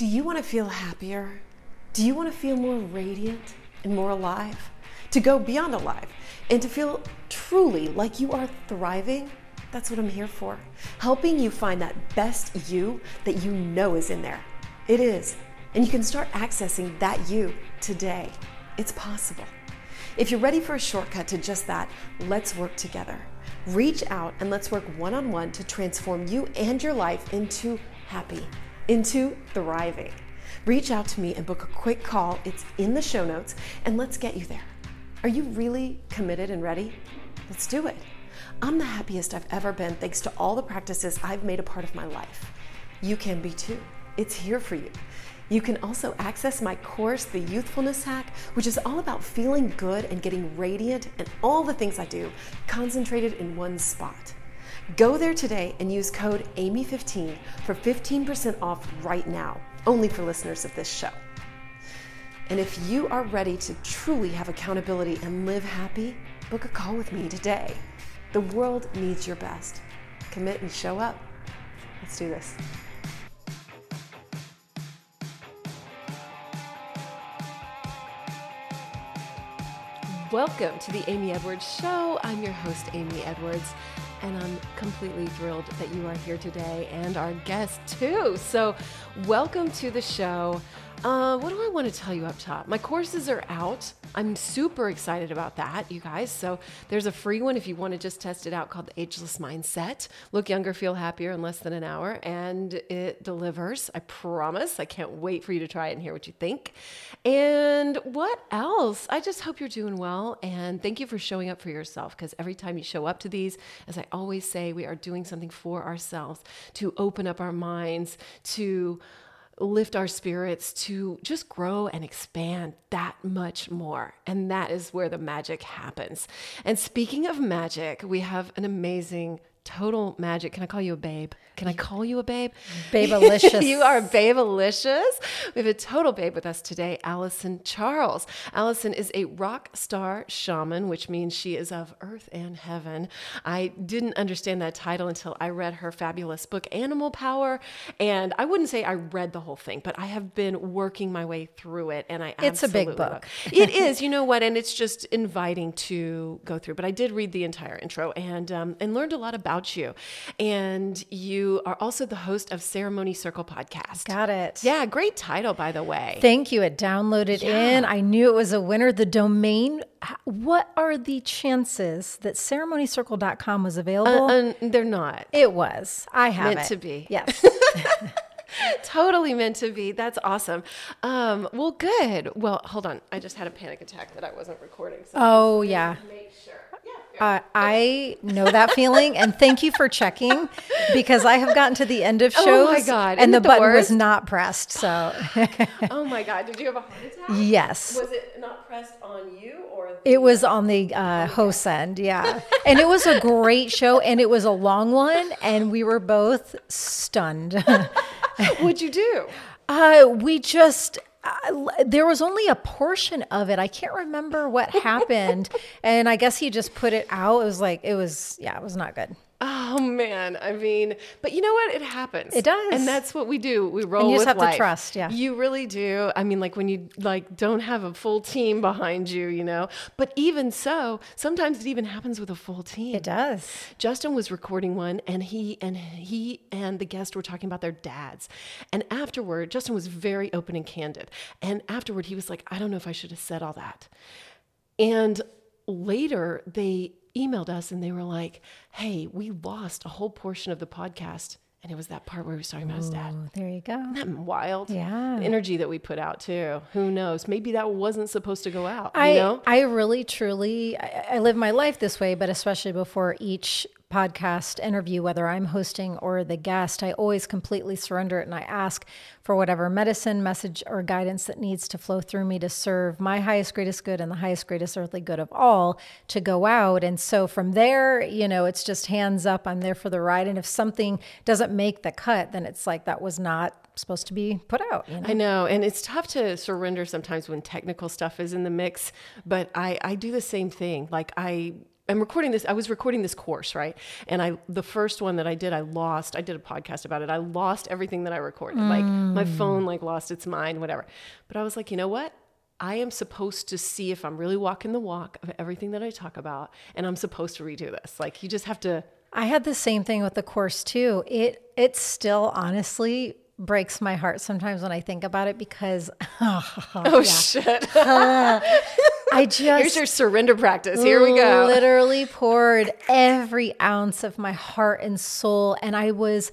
Do you want to feel happier? Do you want to feel more radiant and more alive? To go beyond alive and to feel truly like you are thriving? That's what I'm here for. Helping you find that best you that you know is in there. It is. And you can start accessing that you today. It's possible. If you're ready for a shortcut to just that, let's work together. Reach out and let's work one on one to transform you and your life into happy into thriving. Reach out to me and book a quick call. It's in the show notes, and let's get you there. Are you really committed and ready? Let's do it. I'm the happiest I've ever been thanks to all the practices I've made a part of my life. You can be too. It's here for you. You can also access my course, The Youthfulness Hack, which is all about feeling good and getting radiant and all the things I do concentrated in one spot. Go there today and use code AMY15 for 15% off right now, only for listeners of this show. And if you are ready to truly have accountability and live happy, book a call with me today. The world needs your best. Commit and show up. Let's do this. Welcome to the Amy Edwards Show. I'm your host, Amy Edwards and I'm completely thrilled that you are here today and our guest too. So, welcome to the show. Uh, what do I want to tell you up top? My courses are out. I'm super excited about that, you guys. So there's a free one if you want to just test it out called the Ageless Mindset. Look younger, feel happier in less than an hour, and it delivers. I promise. I can't wait for you to try it and hear what you think. And what else? I just hope you're doing well, and thank you for showing up for yourself because every time you show up to these, as I always say, we are doing something for ourselves to open up our minds to lift our spirits to just grow and expand that much more. And that is where the magic happens. And speaking of magic, we have an amazing total magic. Can I call you a babe? Can I call you a babe? Babelicious. you are babelicious. We have a total babe with us today, Alyson Charles. Alyson is a rock star shaman, which means she is of earth and heaven. I didn't understand that title until I read her fabulous book, Animal Power. And I wouldn't say I read the whole thing, but I have been working my way through it. And I It's a big book. it is, you know what? And it's just inviting to go through. But I did read the entire intro and um, and learned a lot about you. And you are also the host of Ceremony Circle podcast. Got it. Yeah, great title, by the way. Thank you. It downloaded Yeah. in. I knew it was a winner. The domain. What are the chances that ceremonycircle.com was available? Uh, they're not. it was. I have Meant it. to be. Yes. totally meant to be. That's awesome. Um, well, good. Well, hold on. I just had a panic attack that I wasn't recording. So oh. Yeah. Uh, I know that feeling, and thank you for checking because I have gotten to the end of shows, Oh my God, and the the button worst? was not pressed. So Oh my God. Did you have a heart attack? yes, Was it not pressed on you or? It was on the uh, host end, yeah. And it was a great show, and it was a long one, and we were both stunned. What'd you do? uh, we just. Uh, there was only a portion of it. I can't remember what happened. and I guess he just put it out. It was like, it was, yeah, it was not good. Oh man, I mean, but you know what? It happens. It does. and that's what we do. We roll you just have to trust, yeah. you really do. I mean, like when you like don't have a full team behind you, you know. But even so, sometimes it even happens with a full team. It does. Justin was recording one and he and he and the guest were talking about their dads. And afterward, Justin was very open and candid. And afterward he was like, I don't know if I should have said all that. And later they emailed us and they were like, Hey, we lost a whole portion of the podcast. And it was that part where we were talking about his dad. Oh, there you go. Isn't that wild? Yeah. The energy that we put out too. Who knows? Maybe that wasn't supposed to go out. I, you know? I really, truly, I, I live my life this way, but especially before each podcast interview, whether I'm hosting or the guest, I always completely surrender it and I ask for whatever medicine, message, or guidance that needs to flow through me to serve my highest, greatest good and the highest, greatest earthly good of all to go out. And so from there, you know, it's just hands up, I'm there for the ride. And if something doesn't make the cut, then it's like that was not supposed to be put out. You know? I know, and it's tough to surrender sometimes when technical stuff is in the mix. But I, I do the same thing. Like I, I'm recording this. I was recording this course, right? And I, the first one that I did, I lost. I did a podcast about it. I lost everything that I recorded. Like my mm. phone, like lost its mind, whatever. But I was like, you know what? I am supposed to see if I'm really walking the walk of everything that I talk about, and I'm supposed to redo this. Like you just have to. I had the same thing with the course too. It it still honestly breaks my heart sometimes when I think about it because Oh, oh shit! I just Here's your surrender practice. Here we go. Literally poured every ounce of my heart and soul. And I was,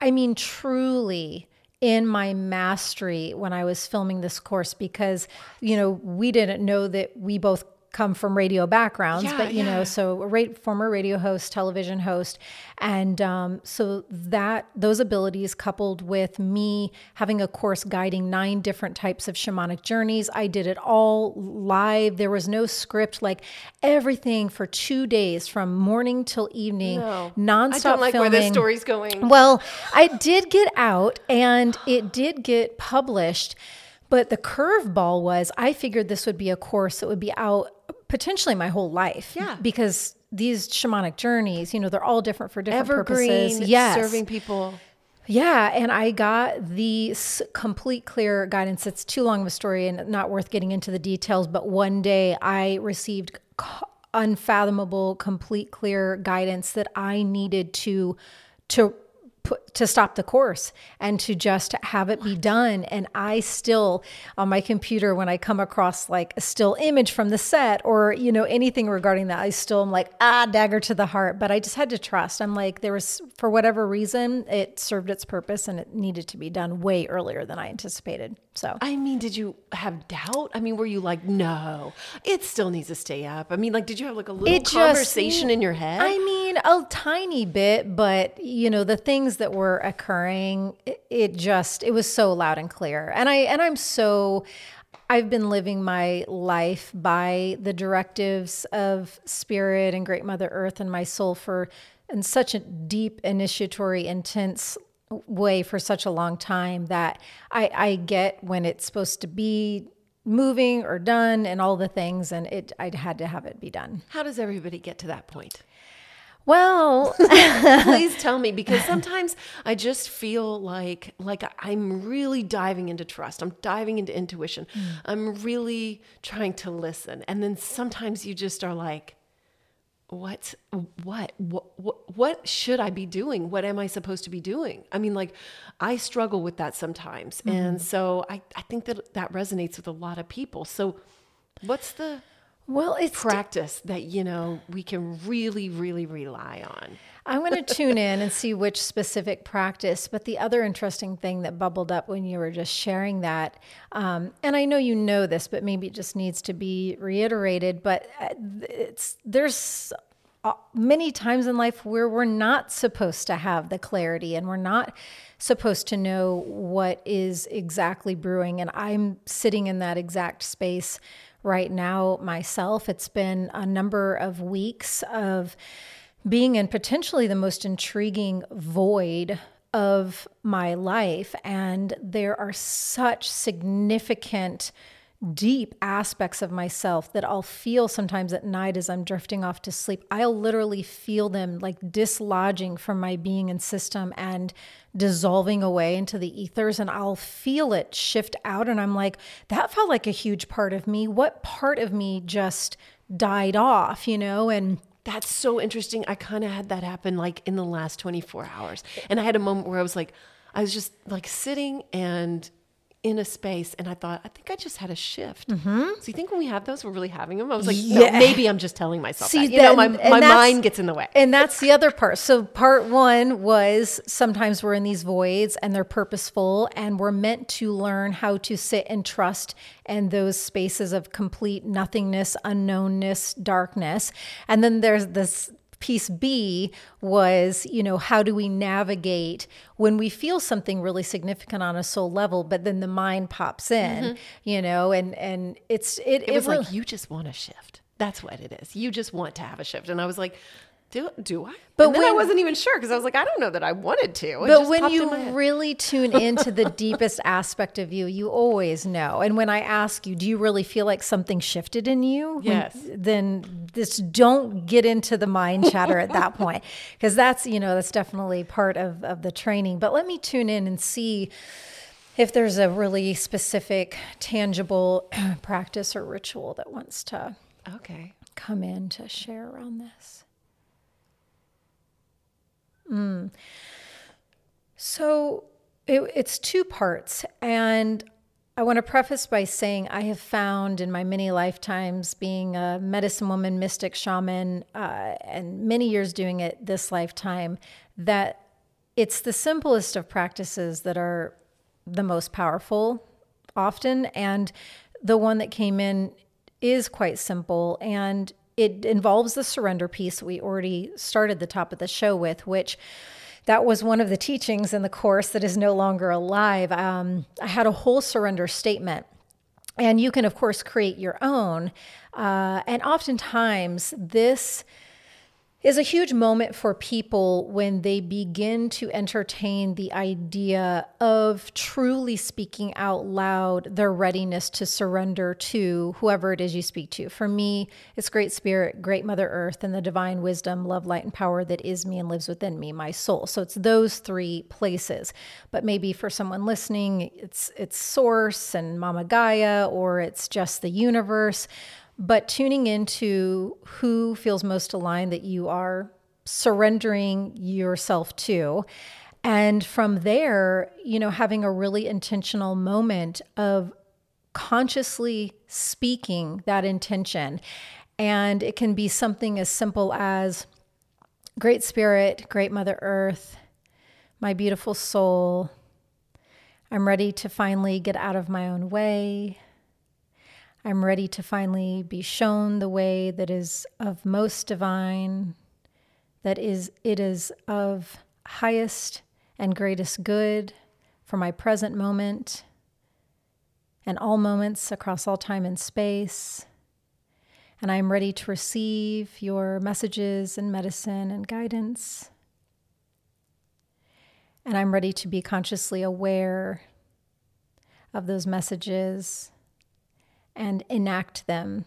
I mean, truly in my mastery when I was filming this course because, you know, we didn't know that we both come from radio backgrounds, Yeah, but you yeah. know, so a ra- former radio host, television host, and um, so that those abilities coupled with me having a course guiding nine different types of shamanic journeys, I did it all live. There was no script, like everything for two days from morning till evening, No. nonstop I don't like filming. where this story's going. Well, I did get out and it did get published, but the curveball was I figured this would be a course that would be out potentially my whole life. Yeah. Because these shamanic journeys, you know, they're all different for different Evergreen, purposes. Yes. serving people. Yeah, and I got the complete clear guidance. It's too long of a story and not worth getting into the details, but one day I received unfathomable complete clear guidance that I needed to to put to stop the course and to just have it be done. And I still on my computer when I come across like a still image from the set or you know anything regarding that I still am like ah dagger to the heart. But I just had to trust. I'm like there was for whatever reason it served its purpose and it needed to be done way earlier than I anticipated so I mean, did you have doubt? I mean, were you like, no, it still needs to stay up? I mean, like, did you have like a little just- conversation in your head? I mean, a tiny bit, but you know, the things that were occurring, it, it just it was so loud and clear. And I and I'm so I've been living my life by the directives of spirit and great mother earth and my soul for in such a deep initiatory intense way for such a long time that I, I get when it's supposed to be moving or done and all the things and it I had to have it be done. How does everybody get to that point? Well, Please tell me because sometimes I just feel like like I'm really diving into trust. I'm diving into intuition. Mm. I'm really trying to listen. And then sometimes you just are like what what what what should I be doing? What am I supposed to be doing? I mean like I struggle with that sometimes. Mm-hmm. And so I I think that that resonates with a lot of people. So what's the well, it's practice that you know we can really really rely on? I'm going to tune in and see which specific practice. But the other interesting thing that bubbled up when you were just sharing that, um, and I know you know this, but maybe it just needs to be reiterated. But uh, it's there's uh, many times in life where we're not supposed to have the clarity and we're not supposed to know what is exactly brewing. And I'm sitting in that exact space right now myself. It's been a number of weeks of being in potentially the most intriguing void of my life. And there are such significant, deep aspects of myself that I'll feel sometimes at night as I'm drifting off to sleep. I'll literally feel them like dislodging from my being and system and dissolving away into the ethers. And I'll feel it shift out. And I'm like, that felt like a huge part of me. What part of me just died off, you know? And That's so interesting. I kind of had that happen like in the last 24 hours. And I had a moment where I was like, I was just like sitting and in a space and I thought, I think I just had a shift. Mm-hmm. So you think when we have those, we're really having them? I was like, Yeah. no, maybe I'm just telling myself See, that. You know, my, my mind gets in the way. And that's the other part. So, part one was sometimes we're in these voids and they're purposeful, and we're meant to learn how to sit and trust in those spaces of complete nothingness, unknownness, darkness. And then there's this piece B was, you know, how do we navigate when we feel something really significant on a soul level, but then the mind pops in, mm-hmm. you know, and and it's it, it was really- like, you just want a shift. That's what it is. You just want to have a shift. And I was like, Do do I? But But then I wasn't even sure because I was like, I don't know that I wanted to. It But just when you really tune into the deepest aspect of you, you always know. And when I ask you, do you really feel like something shifted in you? When- Yes. then just don't get into the mind chatter at that point. Because that's, you know, that's definitely part of, of the training. But let me tune in and see if there's a really specific, tangible practice or ritual that wants to okay. come in to share around this. So it, it's two parts. And I want to preface by saying I have found in my many lifetimes being a medicine woman, mystic, shaman, uh, and many years doing it this lifetime that it's the simplest of practices that are the most powerful often. And the one that came in is quite simple and it involves the surrender piece we already started the top of the show with, which that was one of the teachings in the course that is no longer alive. Um, I had a whole surrender statement. And you can, of course, create your own. Uh, and oftentimes, this is a huge moment for people when they begin to entertain the idea of truly speaking out loud their readiness to surrender to whoever it is you speak to. For me, it's Great Spirit, Great Mother Earth, and the divine wisdom, love, light, and power that is me and lives within me, my soul. So it's those three places. But maybe for someone listening, it's it's Source and Mama Gaia, or it's just the universe but tuning into who feels most aligned that you are surrendering yourself to. And from there you know having a really intentional moment of consciously speaking that intention. And it can be something as simple as great spirit great mother earth my beautiful soul i'm ready to finally get out of my own way I'm ready to finally be shown the way that is of most divine, that is it is of highest and greatest good for my present moment and all moments across all time and space. And I'm ready to receive your messages and medicine and guidance. And I'm ready to be consciously aware of those messages and enact them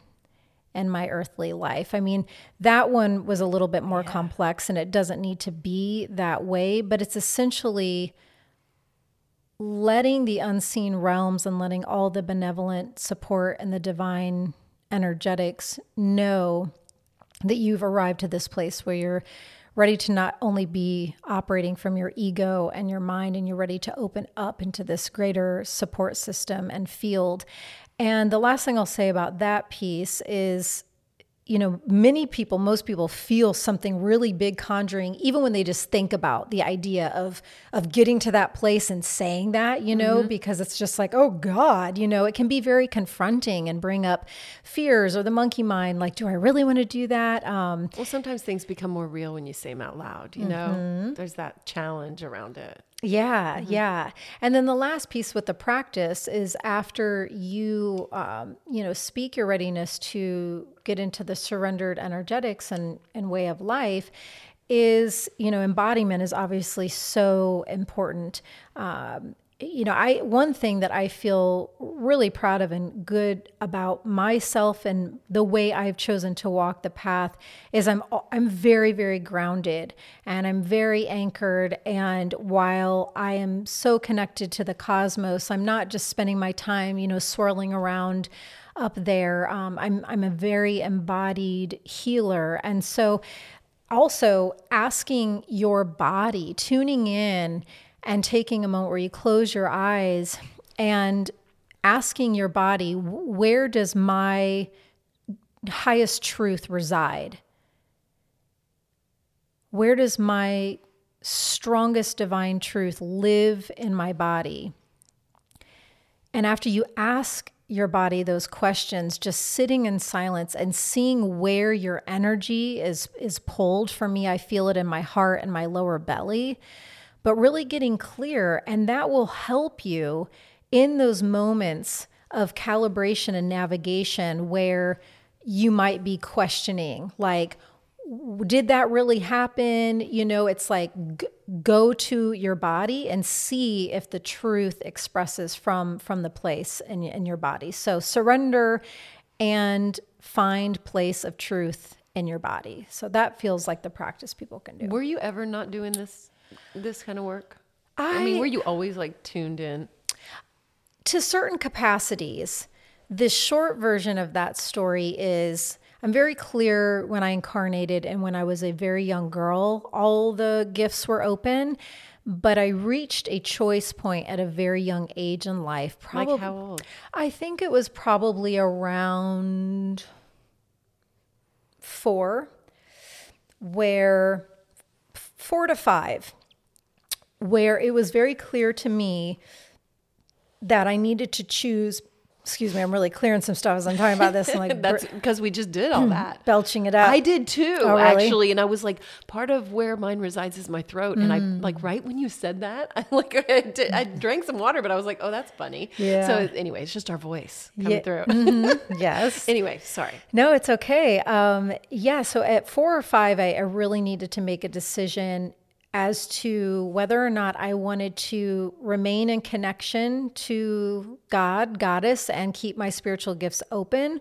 in my earthly life. I mean, that one was a little bit more complex and it doesn't need to be that way, but it's essentially letting the unseen realms and letting all the benevolent support and the divine energetics know that you've arrived to this place where you're ready to not only be operating from your ego and your mind, and you're ready to open up into this greater support system and field. And the last thing I'll say about that piece is you know, many people, most people feel something really big conjuring, even when they just think about the idea of of getting to that place and saying that, you know, because it's just like, oh God, you know, it can be very confronting and bring up fears or the monkey mind, like, do I really want to do that? Um, Well, sometimes things become more real when you say them out loud. You know, there's that challenge around it. Yeah, yeah. And then the last piece with the practice is after you, um, you know, speak your readiness to get into the surrendered energetics and, and way of life is, you know, embodiment is obviously so important. Um, you know, I one thing that I feel really proud of and good about myself and the way I've chosen to walk the path is I'm I'm very very grounded and I'm very anchored and while I am so connected to the cosmos, I'm not just spending my time, you know, swirling around up there. Um, I'm I'm a very embodied healer, and so also asking your body, tuning in and taking a moment where you close your eyes and asking your body, where does my highest truth reside? Where does my strongest divine truth live in my body? And after you ask your body those questions, just sitting in silence and seeing where your energy is is pulled. For me, I feel it in my heart and my lower belly, but really getting clear, and that will help you in those moments of calibration and navigation where you might be questioning, like, did that really happen? You know, it's like g- go to your body and see if the truth expresses from from the place in, in your body. So surrender and find place of truth in your body. So that feels like the practice people can do. Were you ever not doing this this kind of work? I, mean, were you always like tuned in? to certain capacities, the short version of that story is I'm very clear when I incarnated and when I was a very young girl, all the gifts were open. But I reached a choice point at a very young age in life. Probably, Like how old? I think it was probably around four, where four to five, where it was very clear to me that I needed to choose. Excuse me, I'm really clearing some stuff as I'm talking about this and like That's because we just did all mm-hmm. that. belching it out. I did too, Oh, really? actually. And I was like, part of where mine resides is my throat. And I mm. like right when you said that, I like I, did, I mm. drank some water, but I was like, oh, that's funny. Yeah. So anyway, it's just our voice coming Yeah. through. Mm-hmm. yes. anyway, sorry. No, it's okay. Um, yeah, so at four or five, I, I really needed to make a decision as to whether or not I wanted to remain in connection to God, Goddess, and keep my spiritual gifts open,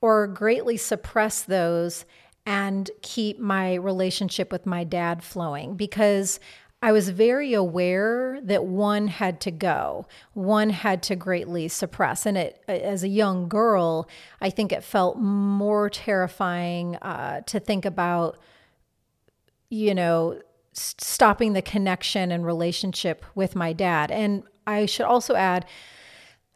or greatly suppress those and keep my relationship with my dad flowing. Because I was very aware that one had to go, one had to greatly suppress. And it, as a young girl, I think it felt more terrifying uh, to think about, you know, stopping the connection and relationship with my dad. And I should also add,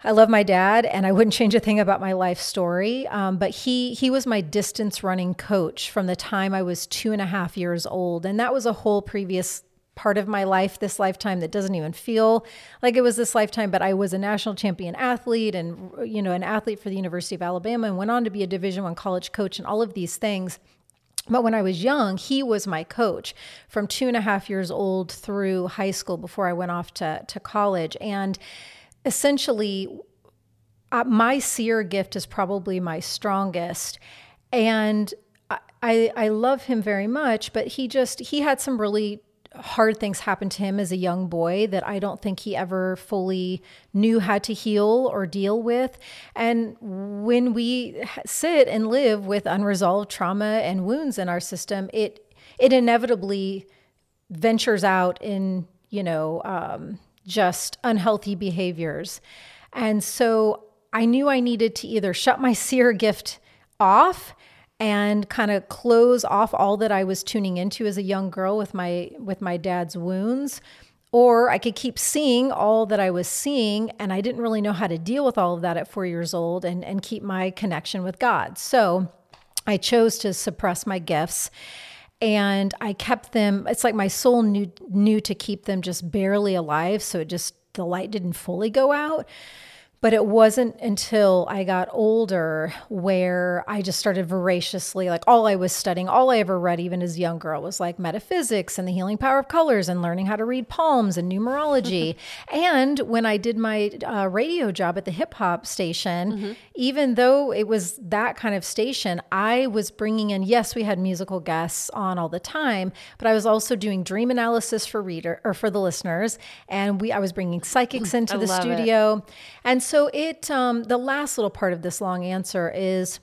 I love my dad, and I wouldn't change a thing about my life story. Um, but he he was my distance running coach from the time I was two and a half years old, and that was a whole previous part of my life this lifetime that doesn't even feel like it was this lifetime but i was a national champion athlete and you know an athlete for the university of alabama and went on to be a division one college coach and all of these things but when I was young, he was my coach from two and a half years old through high school before I went off to, to college. And essentially, uh, my seer gift is probably my strongest. And I, I, I love him very much, but he just, he had some really hard things happened to him as a young boy that I don't think he ever fully knew how to heal or deal with. And when we sit and live with unresolved trauma and wounds in our system, it it inevitably ventures out in you know um, just unhealthy behaviors. And so I knew I needed to either shut my seer gift off and kind of close off all that I was tuning into as a young girl with my with my dad's wounds or I could keep seeing all that I was seeing and I didn't really know how to deal with all of that at 4 years old and and keep my connection with God. So I chose to suppress my gifts and I kept them it's like my soul knew knew to keep them just barely alive so it just the light didn't fully go out. But it wasn't until I got older where I just started voraciously, like all I was studying, all I ever read, even as a young girl, was like metaphysics and the healing power of colors and learning how to read palms and numerology. and when I did my uh, radio job at the hip hop station, even though it was that kind of station, I was bringing in, yes, we had musical guests on all the time, but I was also doing dream analysis for reader or for the listeners. And we, I was bringing psychics into the love it. studio. And so it, um, the last little part of this long answer is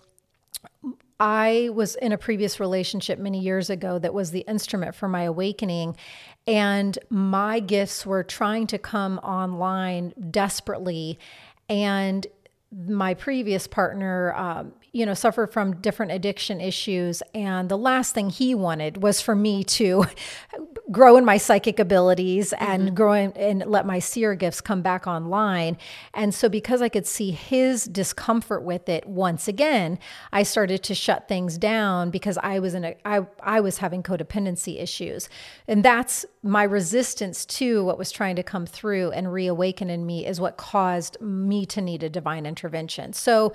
I was in a previous relationship many years ago that was the instrument for my awakening. And my gifts were trying to come online desperately. And my previous partner, um, you know, suffered from different addiction issues. And the last thing he wanted was for me to grow in my psychic abilities and mm-hmm. grow in, and let my seer gifts come back online. And so, because I could see his discomfort with it once again, I started to shut things down because I was in a, I, I was having codependency issues. And that's my resistance to what was trying to come through and reawaken in me is what caused me to need a divine intervention. So,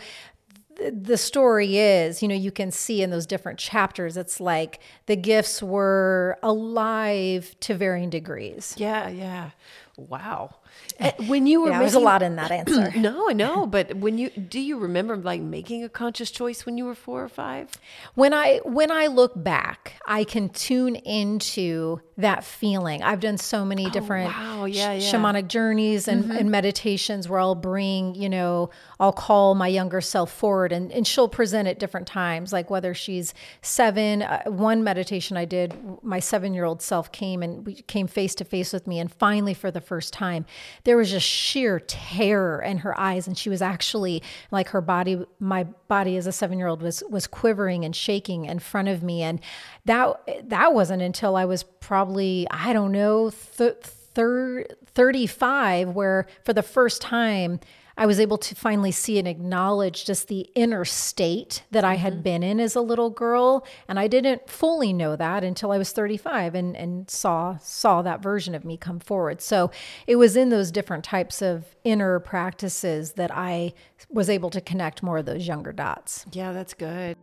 the story is, you know, you can see in those different chapters, it's like the gifts were alive to varying degrees. Yeah, yeah. Wow. Uh, When you were Yeah, there's a lot in that answer. No, I know, but when you do you remember like making a conscious choice when you were four or five? when I when I look back, I can tune into that feeling. I've done so many different wow. Yeah, yeah. Mm-hmm. shamanic journeys and, and meditations where I'll bring, you know, I'll call my younger self forward and, and she'll present at different times, like whether she's seven. Uh, one meditation I did, my seven year old self came and we came face to face with me. And finally, for the first time, there was just sheer terror in her eyes. And she was actually like her body, my body as a seven year old was, was quivering and shaking in front of me. And that, that wasn't until I was probably, I don't know, th- thir- 35, where for the first time, I was able to finally see and acknowledge just the inner state that I had mm-hmm. been in as a little girl. And I didn't fully know that until I was 35 and, and saw saw that version of me come forward. So it was in those different types of inner practices that I was able to connect more of those younger dots. Yeah, that's good.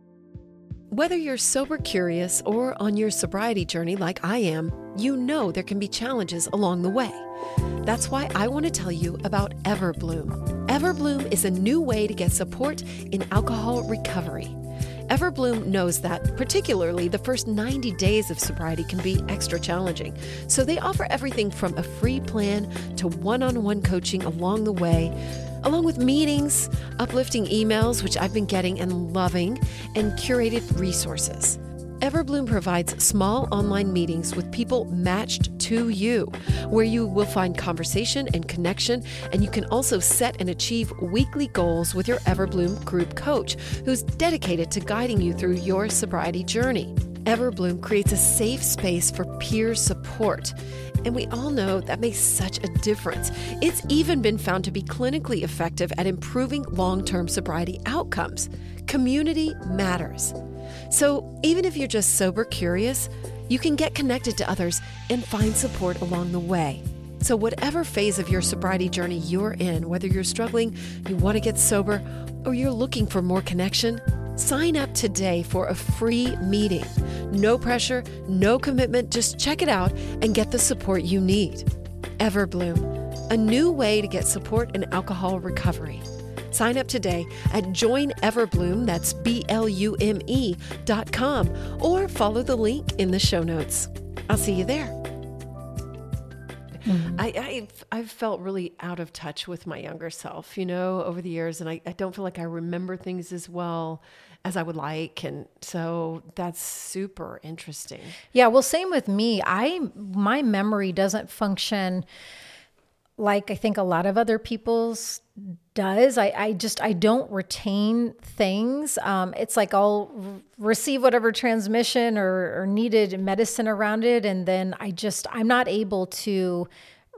Whether you're sober curious or on your sobriety journey like I am, you know there can be challenges along the way. That's why I want to tell you about Everbloom. Everbloom is a new way to get support in alcohol recovery. Everbloom knows that, particularly the first 90 days of sobriety, can be extra challenging. So they offer everything from a free plan to one on one coaching along the way, along with meetings, uplifting emails, which I've been getting and loving, and curated resources. Everbloom provides small online meetings with people matched to you, where you will find conversation and connection, and you can also set and achieve weekly goals with your Everbloom group coach, who's dedicated to guiding you through your sobriety journey. Everbloom creates a safe space for peer support. And we all know that makes such a difference. It's even been found to be clinically effective at improving long term sobriety outcomes. Community matters. So, even if you're just sober curious, you can get connected to others and find support along the way. So, whatever phase of your sobriety journey you're in, whether you're struggling, you want to get sober, or you're looking for more connection, sign up today for a free meeting. No pressure, no commitment, just check it out and get the support you need. Everbloom, a new way to get support in alcohol recovery. Sign up today at joineverblume, that's B L U M E dot com, or follow the link in the show notes. I'll see you there. Mm-hmm. I, I've, I've felt really out of touch with my younger self, you know, over the years, and I, I don't feel like I remember things as well as I would like. And so that's super interesting. Yeah, well, same with me. I my memory doesn't function like I think a lot of other people's does. I, I just I don't retain things. Um, it's like I'll r- receive whatever transmission or, or needed medicine around it, and then I just I'm not able to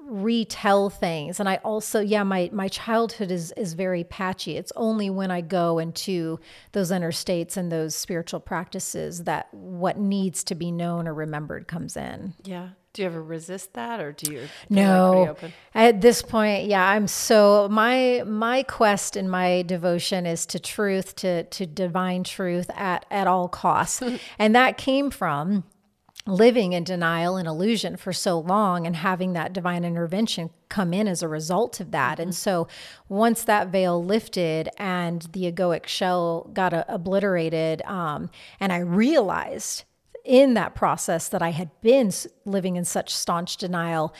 retell things. And i also yeah my my childhood is is very patchy. It's only when i go into those inner states and those spiritual practices that what needs to be known or remembered comes in. Yeah. Do you ever resist that, or do you? no. at this point yeah i'm so my my quest and my devotion is to truth to to divine truth at at all costs. And that came from living in denial and illusion for so long and having that divine intervention come in as a result of that. And so once that veil lifted and the egoic shell got uh, obliterated, um, and I realized in that process that I had been living in such staunch denial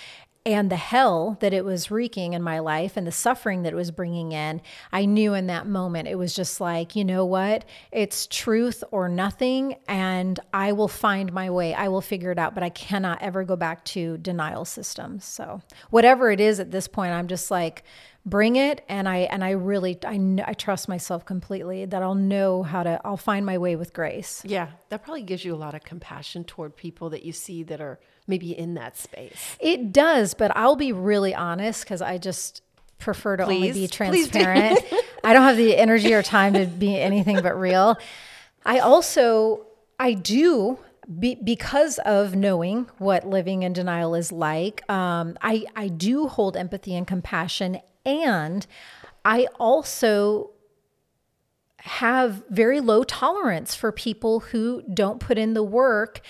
and the hell that it was wreaking in my life and the suffering that it was bringing in, I knew in that moment it was just like, you know what? It's truth or nothing. And I will find my way. I will figure it out, but I cannot ever go back to denial systems. So, whatever it is at this point, I'm just like, bring it and i and i really i, I trust myself completely that i'll know how to i'll find my way with grace Yeah, that probably gives you a lot of compassion toward people that you see that are maybe in that space. It does, but I'll be really honest because I just prefer to only be Please, please do. transparent. I don't have the energy or time to be anything but real. I also, I do. Be, because of knowing what living in denial is like, um, I I do hold empathy and compassion, and I also have very low tolerance for people who don't put in the work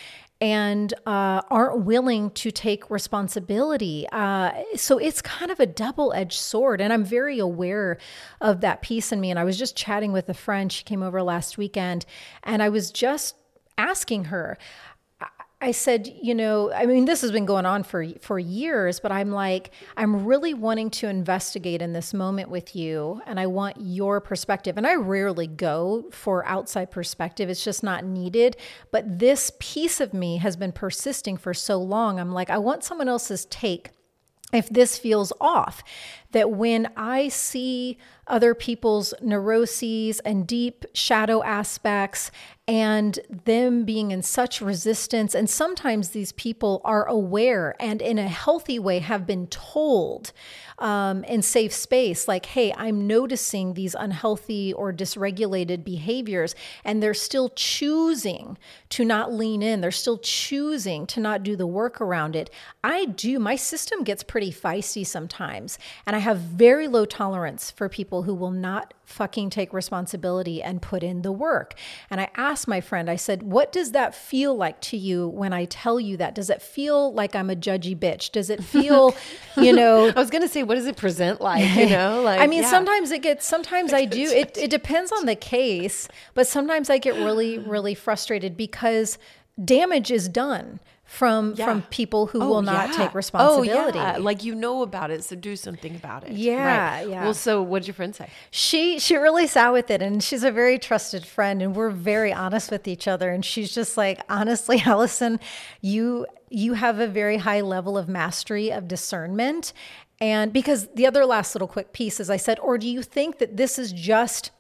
and uh, aren't willing to take responsibility. Uh, so it's kind of a double edged sword. And I'm very aware of that piece in me. And I was just chatting with a friend. She came over last weekend, and I was just asking her, I said, you know, I mean, this has been going on for for years, but I'm like, I'm really wanting to investigate in this moment with you, and I want your perspective. And I rarely go for outside perspective; it's just not needed. But this piece of me has been persisting for so long. I'm like, I want someone else's take if this feels off. That when I see other people's neuroses and deep shadow aspects and them being in such resistance. And sometimes these people are aware and in a healthy way have been told um, in safe space, like, hey, I'm noticing these unhealthy or dysregulated behaviors, and they're still choosing to not lean in. They're still choosing to not do the work around it. I do, my system gets pretty feisty sometimes, and I have very low tolerance for people who will not fucking take responsibility and put in the work. And I asked my friend, I said, What does that feel like to you when I tell you that? Does it feel like I'm a judgy bitch? Does it feel, you know? I was going to say, what does it present like? You know, like, I mean, yeah. sometimes it gets, sometimes I do. It, it depends on the case, but sometimes I get really, really frustrated because damage is done from Yeah. from people who Oh, will not yeah. take responsibility. Oh, yeah. Like you know about it, so do something about it. Yeah, Right. yeah. Well, so what did your friend say? she she really sat with it and she's a very trusted friend and we're very honest with each other and she's just like honestly Alyson you you have a very high level of mastery of discernment and because the other last little quick piece is I said or do you think that this is just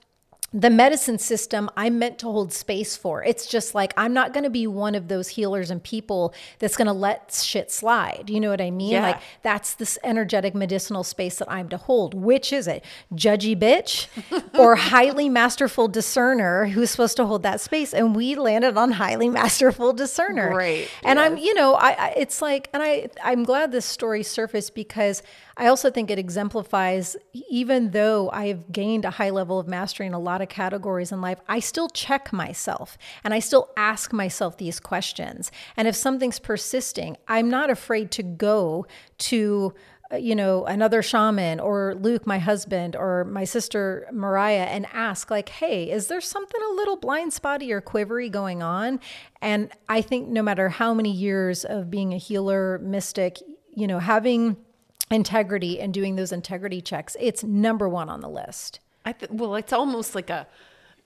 the medicine system I'm meant to hold space for. It's just like I'm not going to be one of those healers and people that's going to let shit slide. You know what I mean? Yeah. Like that's this energetic medicinal space that I'm to hold. Which is it? Judgy bitch or highly masterful discerner who's supposed to hold that space? And we landed on highly masterful discerner. Great. And I'm, you know, I, I it's like, and I I'm glad this story surfaced because I also think it exemplifies, even though I have gained a high level of mastery in a lot of categories in life, I still check myself and I still ask myself these questions. And if something's persisting, I'm not afraid to go to uh, you know another shaman or luke my husband or my sister mariah and ask like hey is there something a little blind spotty or quivery going on and i think no matter how many years of being a healer mystic you know having integrity and doing those integrity checks it's number one on the list. I th- well, it's almost like a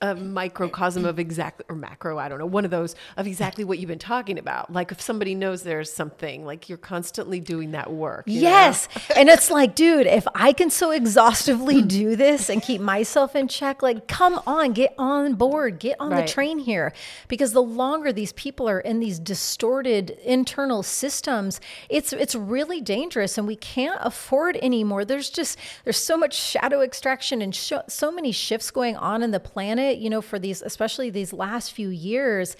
a microcosm of exactly or macro, I don't know, one of those of exactly what you've been talking about. Like if somebody knows there's something, like you're constantly doing that work. Yes. and it's like, dude, if I can so exhaustively do this and keep myself in check, like, come on, get on board, get on Right. the train here. Because the longer these people are in these distorted internal systems, it's it's really dangerous and we can't afford anymore. There's just there's so much shadow extraction and sho so many shifts going on in the planet, you know, for these especially these last few years.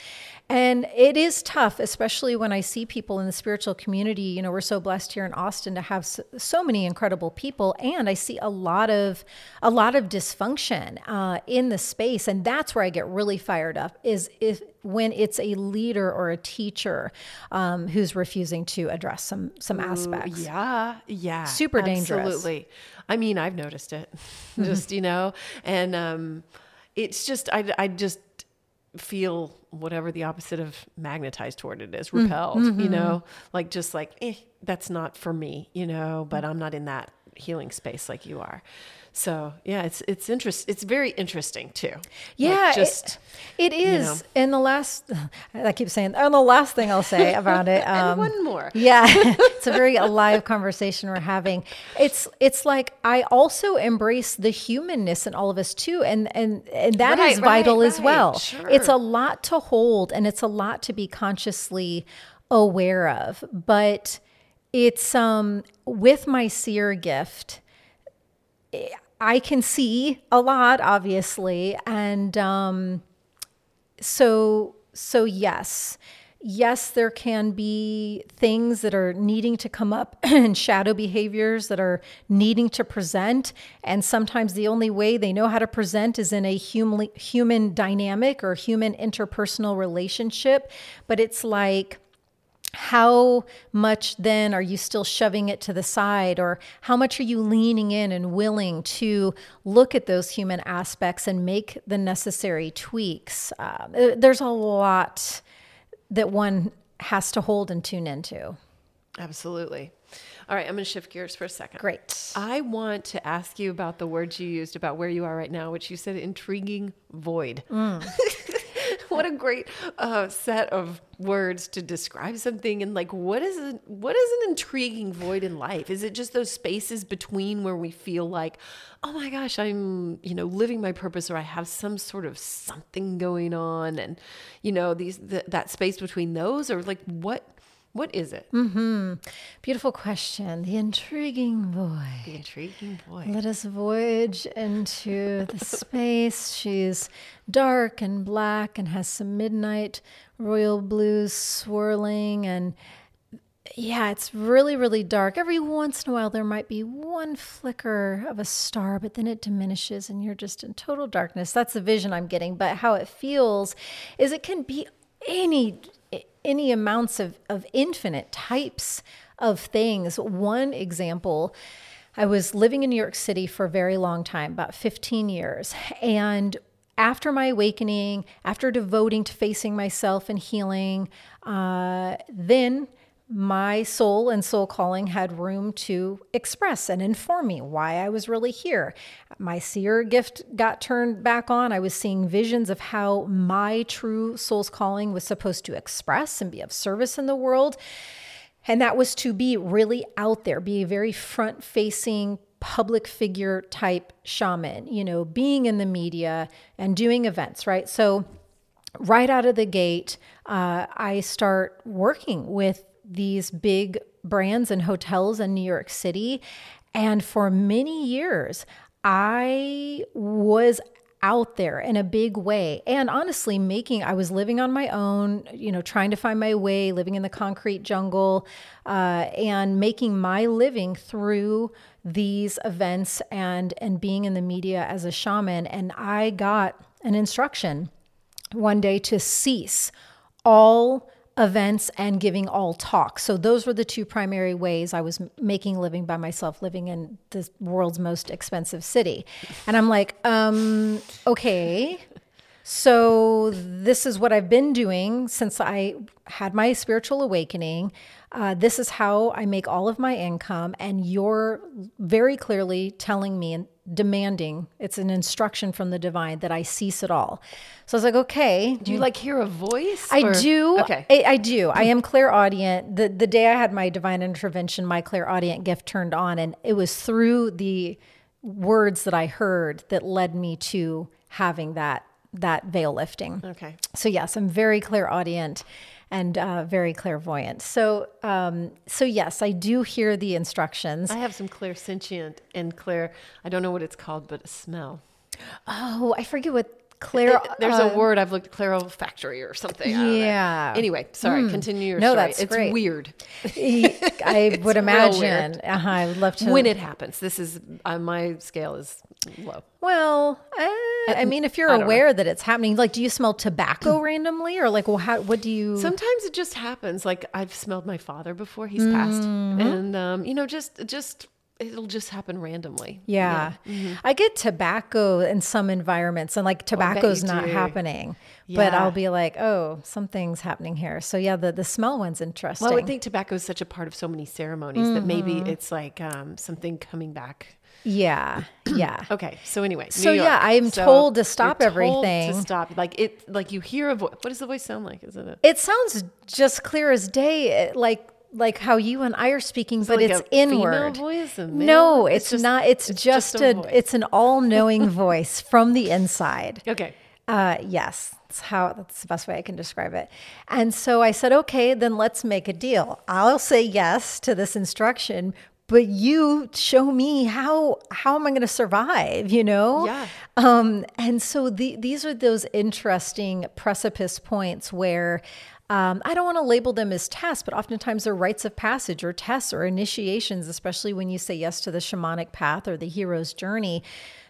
And it is tough, especially when I see people in the spiritual community. You know, we're so blessed here in Austin to have so, so many incredible people, and I see a lot of a lot of dysfunction uh, in the space, and that's where I get really fired up. Is if when it's a leader or a teacher um, who's refusing to address some some aspects. Yeah, yeah. Super dangerous. Absolutely. I mean, I've noticed it. just, you know, and um it's just I I just feel whatever the opposite of magnetized toward it is, repelled, you know? Like just like, eh, that's not for me, you know, but I'm not in that healing space like you are. So yeah, it's it's interest it's very interesting too. Like, Yeah, it- just it is. know. And the last, I keep saying, and the last thing I'll say about it. Um, and one more. Yeah, it's a very alive conversation we're having. It's it's like I also embrace the humanness in all of us too, and and and that is Right, right, vital as right. well. Sure. It's a lot to hold, and it's a lot to be consciously aware of. But it's um with my seer gift. I can see a lot, obviously, and um, so so yes yes there can be things that are needing to come up and shadow behaviors that are needing to present and sometimes the only way they know how to present is in a human human dynamic or human interpersonal relationship but it's like how much then are you still shoving it to the side or how much are you leaning in and willing to look at those human aspects and make the necessary tweaks uh, there's a lot that one has to hold and tune into Absolutely. All right, I'm going to shift gears for a second. great I want to ask you about the words you used about where you are right now, which you said intriguing void. what a great uh, set of words to describe something. And like, what is a, what is an intriguing void in life? Is it just those spaces between where we feel like, oh my gosh, I'm you know living my purpose, or I have some sort of something going on, and you know these th- that space between those, or like what what is it? Mm-hmm. beautiful question the intriguing void The intriguing void. Let us voyage into the space. She's dark and black and has some midnight royal blues swirling. And yeah, it's really, really dark. Every once in a while, there might be one flicker of a star, but then it diminishes and you're just in total darkness. That's the vision I'm getting. But how it feels is it can be any any amounts of, of infinite types of things. One example, I was living in New York City for a very long time, about 15 years. And after my awakening, after devoting to facing myself and healing, uh, then my soul and soul calling had room to express and inform me why I was really here. My seer gift got turned back on. I was seeing visions of how my true soul's calling was supposed to express and be of service in the world. And that was to be really out there, be a very front facing, public figure type shaman, you know, being in the media and doing events, right? So, right out of the gate, uh, I start working with these big brands and hotels in New York City. And for many years, I was out there in a big way and honestly making i was living on my own you know trying to find my way living in the concrete jungle uh, and making my living through these events and and being in the media as a shaman and i got an instruction one day to cease all events and giving all talks. So those were the two primary ways I was making living by myself, living in the world's most expensive city. And I'm like, um, okay. So this is what I've been doing since I had my spiritual awakening. Uh, this is how I make all of my income, and you're very clearly telling me demanding it's an instruction from the divine that I cease it all. So I was like, okay, Do you like hear a voice? I or- do. Okay. I, I do. I am clairaudient. The the day I had my divine intervention, my clairaudient gift turned on, and it was through the words that I heard that led me to having that that veil lifting. Okay. So yes, I'm very clairaudient and uh, very clairvoyant. So um, so yes, I do hear the instructions. I have some clairsentient and clair. I don't know what it's called, but a smell. oh, I forget what clair. There's a word I've looked clairolfactory or something. I don't know. yeah. Anyway, sorry. Continue your No, story. that's it's great. weird I would imagine. Uh-huh, I would love to. when it happens. This is uh, my scale is low. Well, uh, I mean, if you're I don't know. aware that it's happening, like, do you smell tobacco randomly, or like, well, how? What do you? Sometimes it just happens. Like I've smelled my father before he's passed, Mm-hmm. and um, you know, just just it'll just happen randomly. yeah, Mm-hmm. I get tobacco in some environments, and like tobacco's you not do. happening, but I'll be like, oh, something's happening here. So yeah, the the smell one's interesting. Well, I would think tobacco is such a part of so many ceremonies that maybe Mm-hmm. it's like um, something coming back. Yeah, yeah. Okay, so anyway, New So, yeah, I am So told to stop told everything. To stop, like it, like you hear a voice. What does the voice sound like? Is it a It sounds just clear as day, it- like like how you and I are speaking, but like it's a female inward. voice, No, it's, It's just- not. It's, it's just, just a a. voice. it's an all-knowing voice from the inside. okay? Uh, yes, that's how. That's the best way I can describe it. And so I said, okay, then let's make a deal. I'll say yes to this instruction, but you show me how. How am I going to survive? You know. Yeah. Um, and so the, these are those interesting precipice points where. Um, I don't want to label them as tests, but oftentimes they're rites of passage or tests or initiations, especially when you say yes to the shamanic path or the hero's journey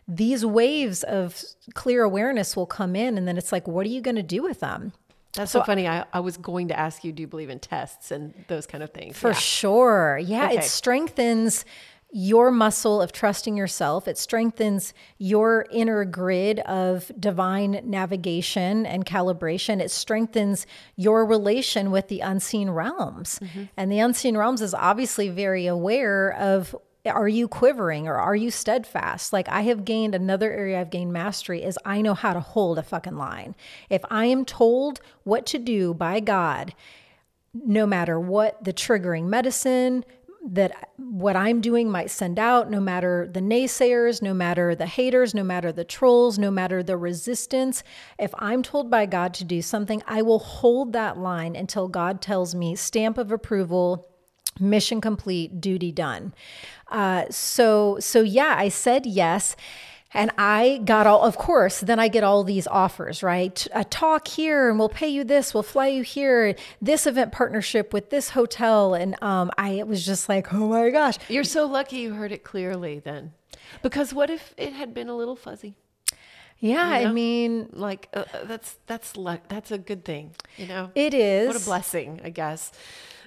these waves of clear awareness will come in and then it's like what are you going to do with them That's so, funny. I, I was going to ask you, do you believe in tests and those kind of things? For yeah. sure. Yeah, okay. it strengthens your muscle of trusting yourself. It strengthens your inner grid of divine navigation and calibration. It strengthens your relation with the unseen realms. Mm-hmm. And the unseen realms is obviously very aware of are you quivering or are you steadfast? Like I have gained another area I've gained mastery is I know how to hold a fucking line. If I am told what to do by God, no matter what the triggering medicine, that what I'm doing might send out, no matter the naysayers, no matter the haters, no matter the trolls, no matter the resistance. If I'm told by God to do something, I will hold that line until God tells me stamp of approval, mission complete, duty done. Uh, so so yeah, I said yes. And I got all, of course, then I get all these offers, right? A talk here, and we'll pay you this, we'll fly you here, this event partnership with this hotel. And um, I was just like, oh my gosh. You're so lucky you heard it clearly then. Because what if it had been a little fuzzy? Yeah, you know? I mean, like uh, uh that's that's luck. That's a good thing, you know. It is. What a blessing, I guess.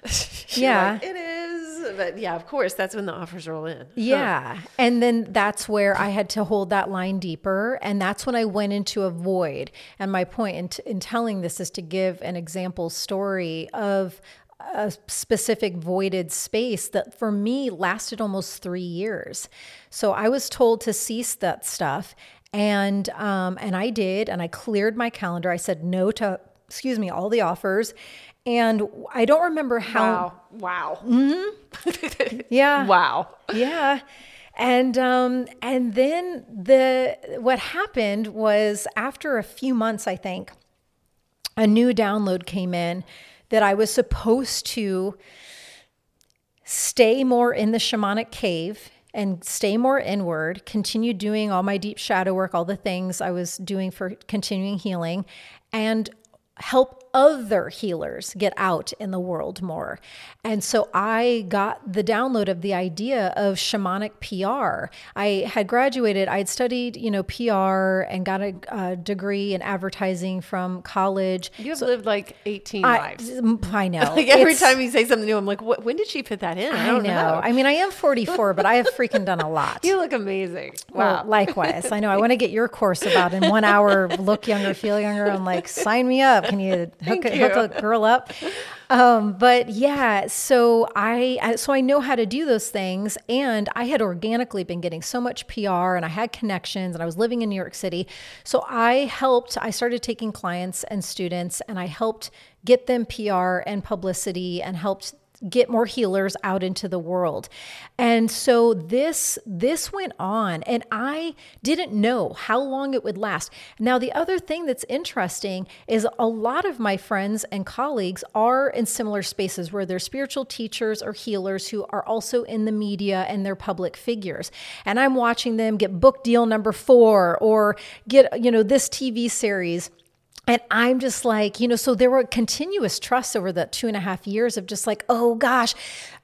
yeah, like, it is. But yeah, of course, that's when the offers roll in. Yeah, and then that's where I had to hold that line deeper, and that's when I went into a void. And my point in, t- in telling this is to give an example story of a specific voided space that for me lasted almost three years. So I was told to cease that stuff, and um, and I did, and I cleared my calendar. I said no to excuse me all the offers, and I don't remember how. Wow. wow. Mm-hmm. yeah. Wow. Yeah. And um, and then the what happened was after a few months, I think, a new download came in that I was supposed to stay more in the shamanic cave and stay more inward, continue doing all my deep shadow work, all the things I was doing for continuing healing, and help other healers get out in the world more. And so I got the download of the idea of shamanic PR. I had graduated, I had studied, you know, PR and got a, a degree in advertising from college. You have so lived like 18 I, lives. I know. like every it's, time you say something new, I'm like, what, when did she put that in? I don't know. know. I mean, I am 44, but I have freaking done a lot. You look amazing. Wow. Well, likewise. I know. I want to get your course about in one hour, look younger, feel younger. I'm like, sign me up. Can you hook, hook a girl up? Um, but yeah, so I so I know how to do those things, and I had organically been getting so much PR, and I had connections, and I was living in New York City, so I helped. I started taking clients and students, and I helped get them PR and publicity, and helped get more healers out into the world. And so this this went on and I didn't know how long it would last. Now the other thing that's interesting is a lot of my friends and colleagues are in similar spaces where they're spiritual teachers or healers who are also in the media and they're public figures. And I'm watching them get book deal number 4 or get you know this TV series and I'm just like, you know, so there were continuous trusts over the two and a half years of just like, oh gosh,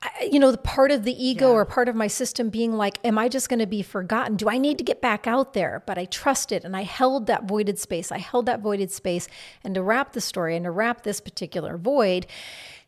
I, you know, the part of the ego yeah. or part of my system being like, am I just going to be forgotten? Do I need to get back out there? But I trusted and I held that voided space. I held that voided space. And to wrap the story and to wrap this particular void,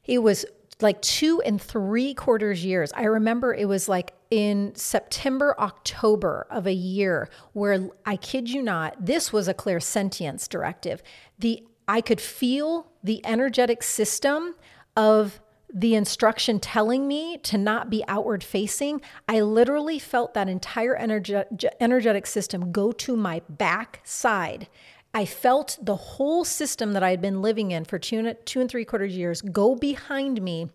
it was like two and three quarters years. I remember it was like in September, October of a year where I kid you not, this was a clairsentience directive. The I could feel the energetic system of the instruction telling me to not be outward facing, I literally felt that entire energe- energetic system go to my back side I felt the whole system that I had been living in for two and, two and three quarters years go behind me.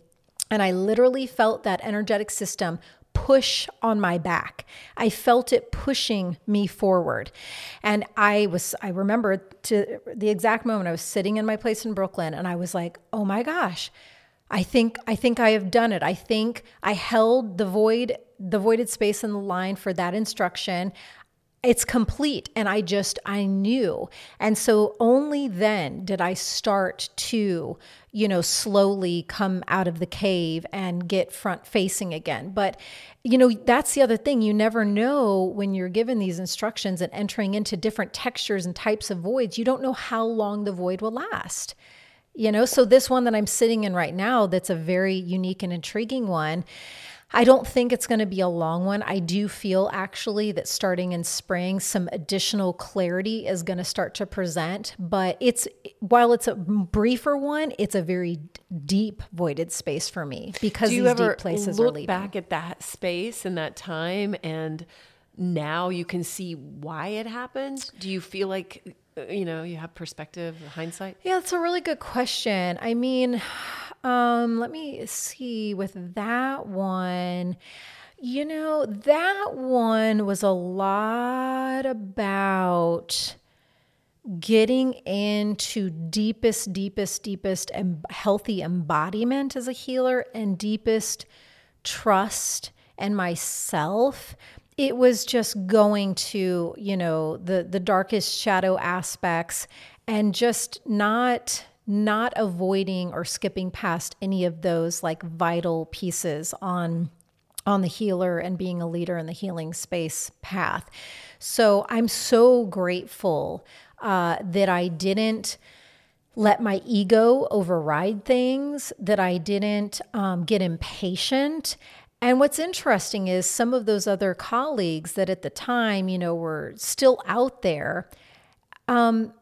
And I literally felt that energetic system push on my back. I felt it pushing me forward. And I was, I remember to the exact moment I was sitting in my place in Brooklyn and I was like, oh my gosh, I think, I think I have done it. I think I held the void, the voided space in the line for that instruction it's complete and i just i knew. And so only then did i start to you know slowly come out of the cave and get front facing again. But you know that's the other thing. You never know when you're given these instructions and entering into different textures and types of voids you don't know how long the void will last. You know, so this one that I'm sitting in right now, that's a very unique and intriguing one. I don't think it's going to be a long one. I do feel actually that starting in spring, some additional clarity is going to start to present. But it's while it's a briefer one, it's a very deep voided space for me because Do you these ever deep places look are leaving. back at that space and that time and now you can see why it happened? Do you feel like uh, you know you have perspective, hindsight? Yeah, that's a really good question. I mean, um, let me see with that one. You know, that one was a lot about getting into deepest, deepest, deepest and healthy embodiment as a healer and deepest trust and myself it was just going to you know the the darkest shadow aspects and just not not avoiding or skipping past any of those like vital pieces on on the healer and being a leader in the healing space path so i'm so grateful uh, that i didn't let my ego override things, that I didn't um, get impatient. And what's interesting is some of those other colleagues that at the time, you know, were still out there. Um,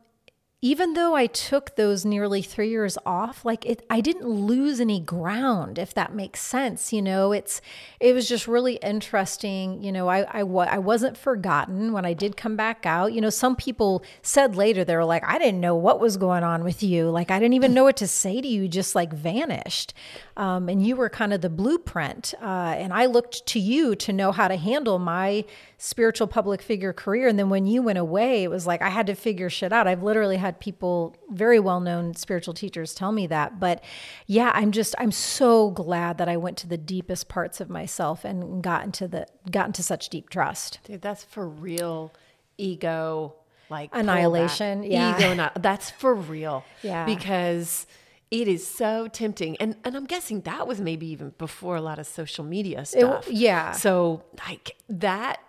even though I took those nearly three years off, like it, I didn't lose any ground, if that makes sense. You know, it's, it was just really interesting. You know, I, I, I wasn't forgotten when I did come back out. You know, some people said later, they were like, I didn't know what was going on with you. Like, I didn't even know what to say to you, you just like vanished. Um, and you were kind of the blueprint. Uh, and I looked to you to know how to handle my spiritual public figure career. And then when you went away, it was like I had to figure shit out. I've literally had people, very well known spiritual teachers, tell me that. But yeah, I'm just, I'm so glad that I went to the deepest parts of myself and got into the, got into such deep trust. Dude, that's for real ego like Annihilation, yeah. Ego not that's for real. Yeah. Because it is so tempting. And and I'm guessing that was maybe even before a lot of social media stuff. yeah. So like that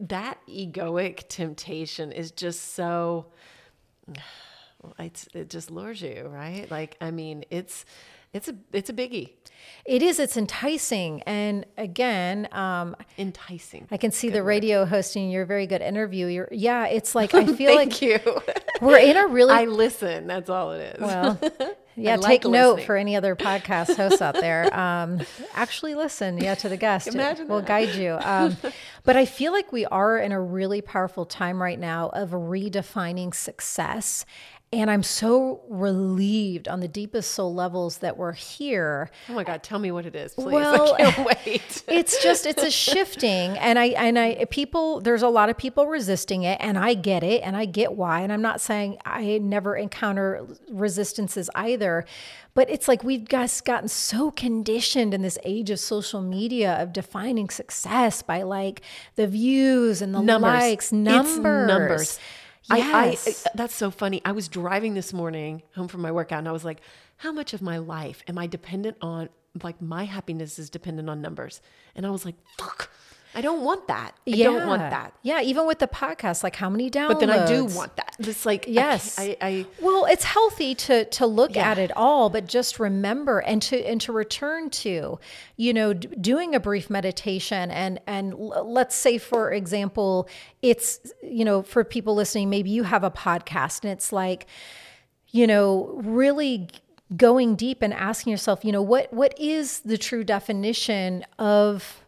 that egoic temptation is just so it's, it just lures you, right? Like I mean, it's it's a it's a biggie. It is, it's enticing. And again, um, Enticing. I can see the radio hosting. You're a very good interview. You're, yeah, it's like, I feel like you. we're in a really I listen. That's all it is. Well, yeah, like take note for any other podcast hosts out there. Um, actually, listen, yeah, to the guest. Imagine we'll guide you. Um, but I feel like we are in a really powerful time right now of redefining success. And I'm so relieved on the deepest soul levels that we're here. Oh my God, tell me what it is, please. Well, I can't wait. it's just it's a shifting and i and i people there's a lot of people resisting it and i get it and i get why and i'm not saying i never encounter resistances either but it's like we've just gotten so conditioned in this age of social media of defining success by like the views and the numbers. likes It's numbers numbers. Yes. I, I, uh, that's so funny. I was driving this morning home from my workout and I was like, how much of my life am I dependent on? Like, my happiness is dependent on numbers. And I was like, fuck, I don't want that. I don't want that. yeah even with the podcast like how many downloads But then I do want that. It's like, Yes. can't- I, I, Well, it's healthy to to look Yeah. at it all, but just remember and to and to return to, you know, d- doing a brief meditation and and l- let's say for example, it's you know, for people listening, maybe you have a podcast and it's like you know, really going deep and asking yourself, you know, what what is the true definition of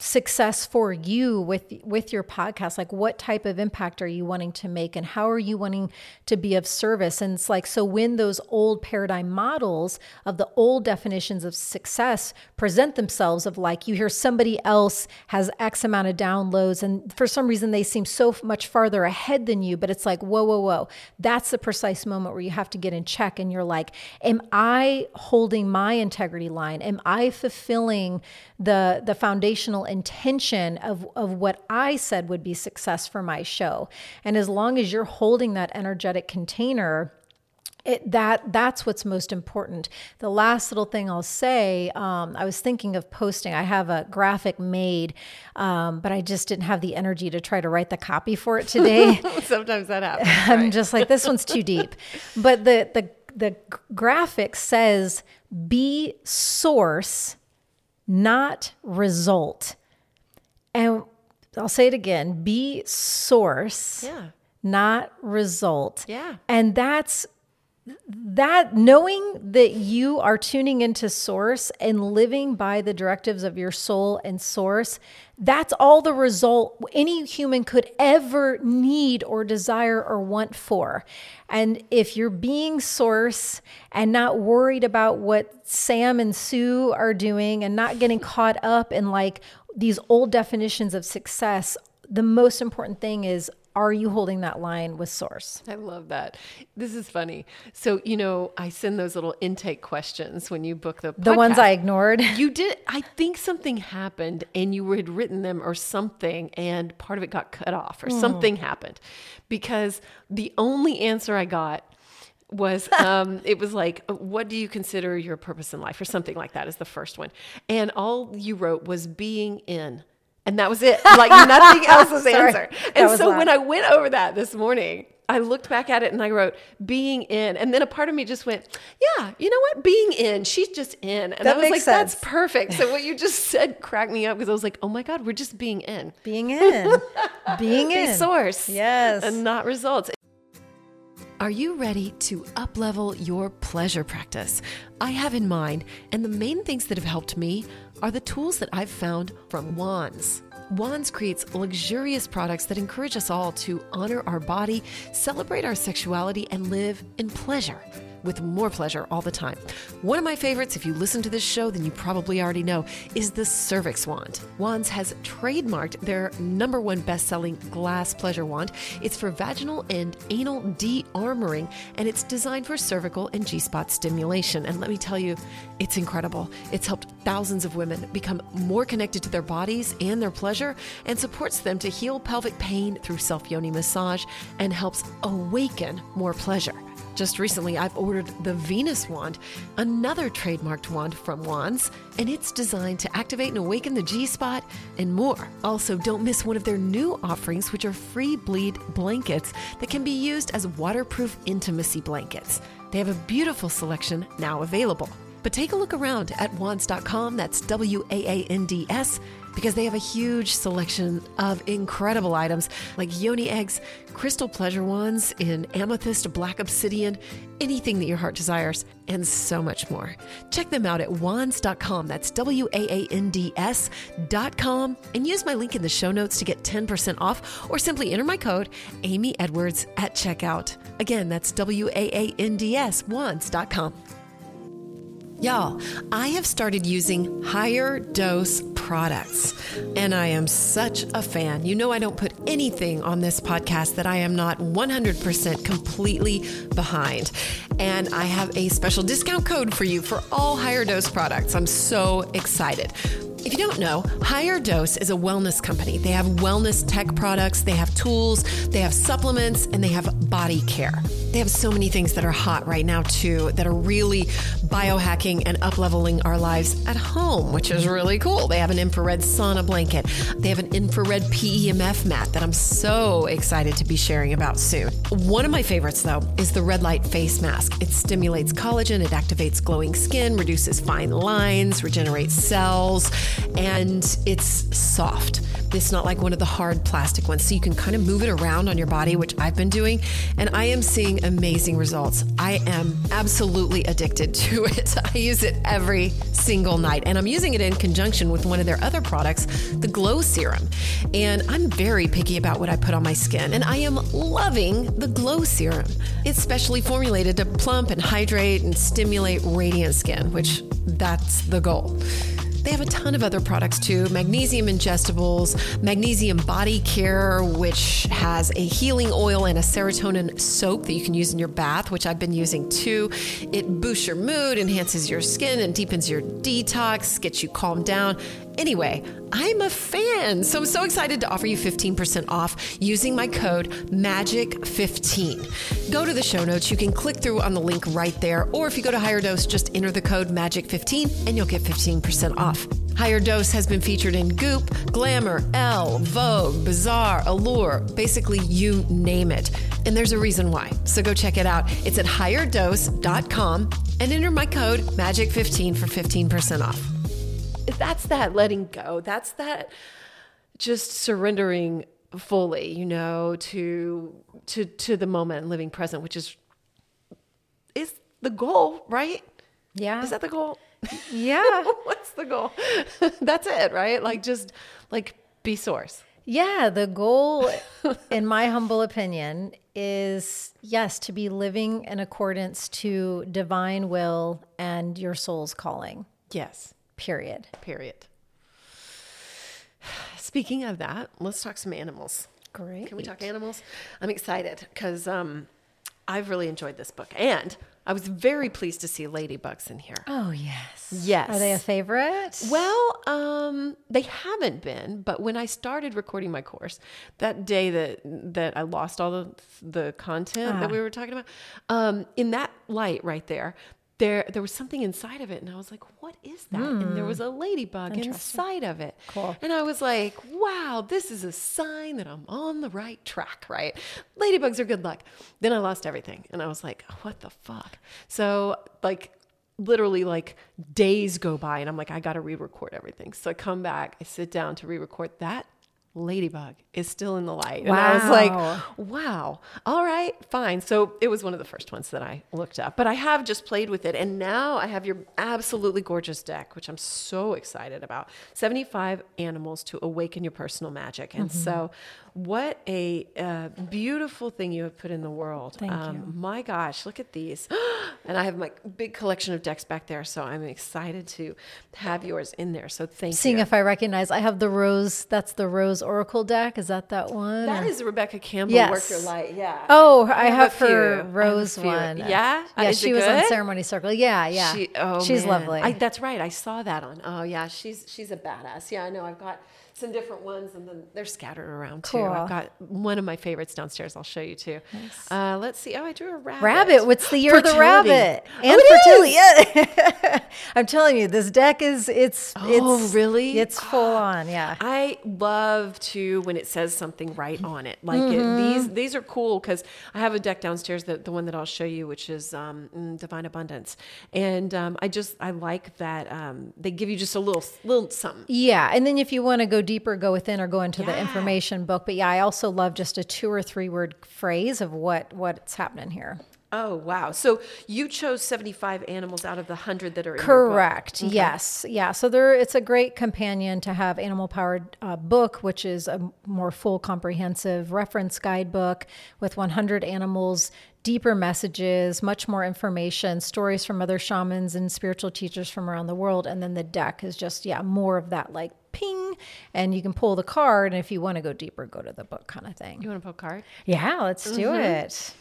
success for you with with your podcast? Like what type of impact are you wanting to make and how are you wanting to be of service? And it's like so when those old paradigm models of the old definitions of success present themselves of like you hear somebody else has x amount of downloads and for some reason they seem so much farther ahead than you but it's like whoa whoa whoa. That's the precise moment where you have to get in check and you're like am i holding my integrity line? Am i fulfilling the the foundational intention of of what I said would be success for my show. And as long as you're holding that energetic container it, that that's what's most important. The last little thing I'll say, um, I was thinking of posting. I have a graphic made, um, but I just didn't have the energy to try to write the copy for it today. sometimes that happens. I'm just like this one's too deep. But the the the graphic says be source, not result. And I'll say it again be source, Yeah. not result. Yeah. And that's that knowing that you are tuning into source and living by the directives of your soul and source that's all the result any human could ever need or desire or want for and if you're being source and not worried about what sam and sue are doing and not getting caught up in like these old definitions of success the most important thing is are you holding that line with source I love that. This is funny. So, you know, I send those little intake questions when you book the the ones i ignored You did. I think something happened and you had written them or something, and part of it got cut off or hmm. something happened because the only answer I got was um, it was like, what do you consider your purpose in life or something like that is the first one. And all you wrote was being in. And that was it. Like nothing else was the Sorry. answer. And so loud. when I went over that this morning, I looked back at it and I wrote being in. And then a part of me just went, yeah, you know what? Being in. She's just in. And That I was makes like, that's perfect. So what you just said cracked me up because I was like, oh my God, we're just being in. being in being Be in source. Yes. And not results. Are you ready to uplevel your pleasure practice? I have in mind, and the main things that have helped me are the tools that I've found from Waands. Waands creates luxurious products that encourage us all to honor our body, celebrate our sexuality, and live in pleasure with more pleasure all the time. One of my favorites, if you listen to this show, then you probably already know, is the Cervix Wand. Waands has trademarked their number one best selling glass pleasure wand. It's for vaginal and anal de armoring, and it's designed for cervical and G spot stimulation. And let me tell you, it's incredible. It's helped thousands of women become more connected to their bodies and their pleasure, and supports them to heal pelvic pain through self yoni massage and helps awaken more pleasure. Just recently, I've ordered the Venus wand, another trademarked wand from Waands, and it's designed to activate and awaken the G spot and more. Also, don't miss one of their new offerings, which are free bleed blankets that can be used as waterproof intimacy blankets. They have a beautiful selection now available. But take a look around at waands.com, that's W A A N D S, because they have a huge selection of incredible items like yoni eggs, crystal pleasure wands in amethyst, black obsidian, anything that your heart desires, and so much more. Check them out at waands.com, that's W A A N D S.com, and use my link in the show notes to get 10% off, or simply enter my code Amy Edwards at checkout. Again, that's W A A N D S, waands.com. Y'all, I have started using higher dose products, and I am such a fan. You know, I don't put anything on this podcast that I am not 100% completely behind. And I have a special discount code for you for all higher dose products. I'm so excited. If you don't know, Higher Dose is a wellness company. They have wellness tech products, they have tools, they have supplements, and they have body care. They have so many things that are hot right now, too, that are really biohacking and upleveling our lives at home, which is really cool. They have an infrared sauna blanket, they have an infrared PEMF mat that I'm so excited to be sharing about soon. One of my favorites, though, is the red light face mask. It stimulates collagen, it activates glowing skin, reduces fine lines, regenerates cells, and it's soft. It's not like one of the hard plastic ones, so you can kind of move it around on your body, which I've been doing, and I am seeing amazing results. I am absolutely addicted to it. I use it every single night, and I'm using it in conjunction with one of their other products, the Glow Serum. And I'm very picky about what I put on my skin, and I am loving the Glow Serum. It's specially formulated to plump and hydrate and stimulate radiant skin, which that's the goal. They have a ton of other products too magnesium ingestibles, magnesium body care, which has a healing oil and a serotonin soap that you can use in your bath, which I've been using too. It boosts your mood, enhances your skin, and deepens your detox, gets you calmed down. Anyway, I'm a fan, so I'm so excited to offer you 15% off using my code MAGIC15. Go to the show notes. You can click through on the link right there, or if you go to higher dose, just enter the code MAGIC15 and you'll get 15% off. Higher Dose has been featured in Goop, Glamour, Elle, Vogue, Bazaar, Allure, basically you name it. And there's a reason why. So go check it out. It's at higherdose.com and enter my code MAGIC15 for 15% off. That's that letting go. That's that just surrendering fully, you know, to to to the moment and living present, which is is the goal, right? Yeah. Is that the goal? yeah. What's the goal? That's it, right? Like just like be source. Yeah, the goal, in my humble opinion, is yes, to be living in accordance to divine will and your soul's calling, Yes. Period. Period. Speaking of that, let's talk some animals. Great. Can we talk animals? I'm excited because um, I've really enjoyed this book, and I was very pleased to see ladybugs in here. Oh, yes. Yes. Are they a favorite? Well, um, they haven't been, but when I started recording my course, that day that that I lost all the the content that we were talking about, um, in that light right there, there there was something inside of it, and I was like, "What is that?" And there was hmm. a ladybug inside of it. Cool. And I was like, "Wow, this is a sign that I'm on the right track." Right? Ladybugs are good luck. Then I lost everything, and I was like, "What the fuck?" So like literally like days go by and I'm like, I got to re record everything. So I come back, I sit down to re record that. Ladybug is still in the light. And I was like, wow, all right, fine. So it was one of the first ones that I looked up. But I have just played with it. And now I have your absolutely gorgeous deck, which I'm so excited about 75 animals to awaken your personal magic. And so, what a uh, beautiful thing you have put in the world. Thank Um, my gosh, look at these. and I have my big collection of decks back there. So I'm excited to have yours in there. So thank Seeing you. Seeing if I recognize, I have the Rose, that's the Rose Oracle deck. Is that that one? that or- is Rebecca Campbell, Yes. Work Your Light. Yeah. Oh, I have, few. I her have a Rose few. one. Yeah? Yeah, is she was on? Ceremony Circle. Yeah, yeah. She, oh, She's man. lovely. I, that's right. I saw that on. Oh, yeah. She's she's a badass. Yeah, I know. I've got some different ones, and then they're scattered around too. I've got one of my favorites downstairs. I'll show you too. Uh, let's see. Oh, I drew a rabbit. Rabbit. What's the year of the rabbit? Oh, And it fertility. Yeah. I'm telling you, this deck is it's Oh, it's really? It's full on. Yeah. I love to when it says something right on it. Like Mm-hmm. it, these these are cool because I have a deck downstairs that the one that I'll show you, which is um, mm, Divine Abundance, and um, I just I like that um, they give you just a little little something. Yeah, and then if you want to go deeper, go within or go into the information book. But yeah, I also love just a two or three word phrase of what what's happening here. Oh wow! So you chose seventy five animals out of the hundred that are in your book. Correct. Yes. Yeah. So there, it's a great companion to have animal powered uh, book, which is a more full, comprehensive reference guidebook with 100 animals, deeper messages, much more information, stories from other shamans and spiritual teachers from around the world, and then the deck is just yeah more of that like ping, and you can pull the card, and if you want to go deeper, go to the book kind of thing. You want to pull a card? Yeah. Let's do it.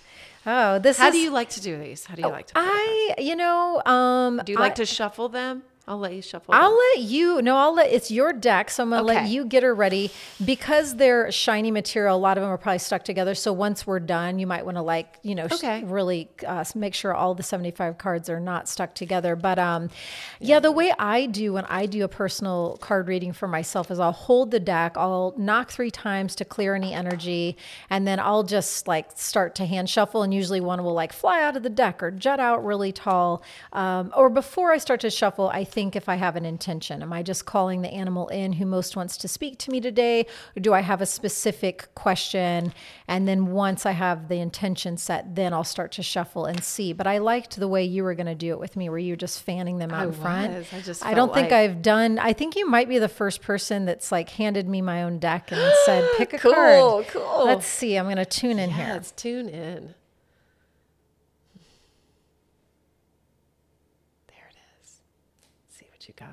Oh, this Mm-hmm. How is. do you like to do these? How do you like to? pull? I, you know, um, Do you like to shuffle them? I'll let you shuffle. I'll them. let you. No, I'll let. It's your deck, so I'm gonna let you get her ready because they're shiny material. A lot of them are probably stuck together. So once we're done, you might want to like you know sh- really uh, make sure all the 75 cards are not stuck together. But um, yeah, the way I do when I do a personal card reading for myself is I'll hold the deck, I'll knock three times to clear any energy, and then I'll just like start to hand shuffle. And usually one will like fly out of the deck or jut out really tall. Um, or before I start to shuffle, I think if I have an intention, am I just calling the animal in who most wants to speak to me today, or do I have a specific question? And then once I have the intention set, then I'll start to shuffle and see. But I liked the way you were going to do it with me, where you're just fanning them out I in front. was. I just I don't think like- I've done. I think you might be the first person that's like handed me my own deck and said, "Pick a Cool, card." cool. Let's see. I'm going to tune in Yeah, here. let's tune in. There it is. see what you got.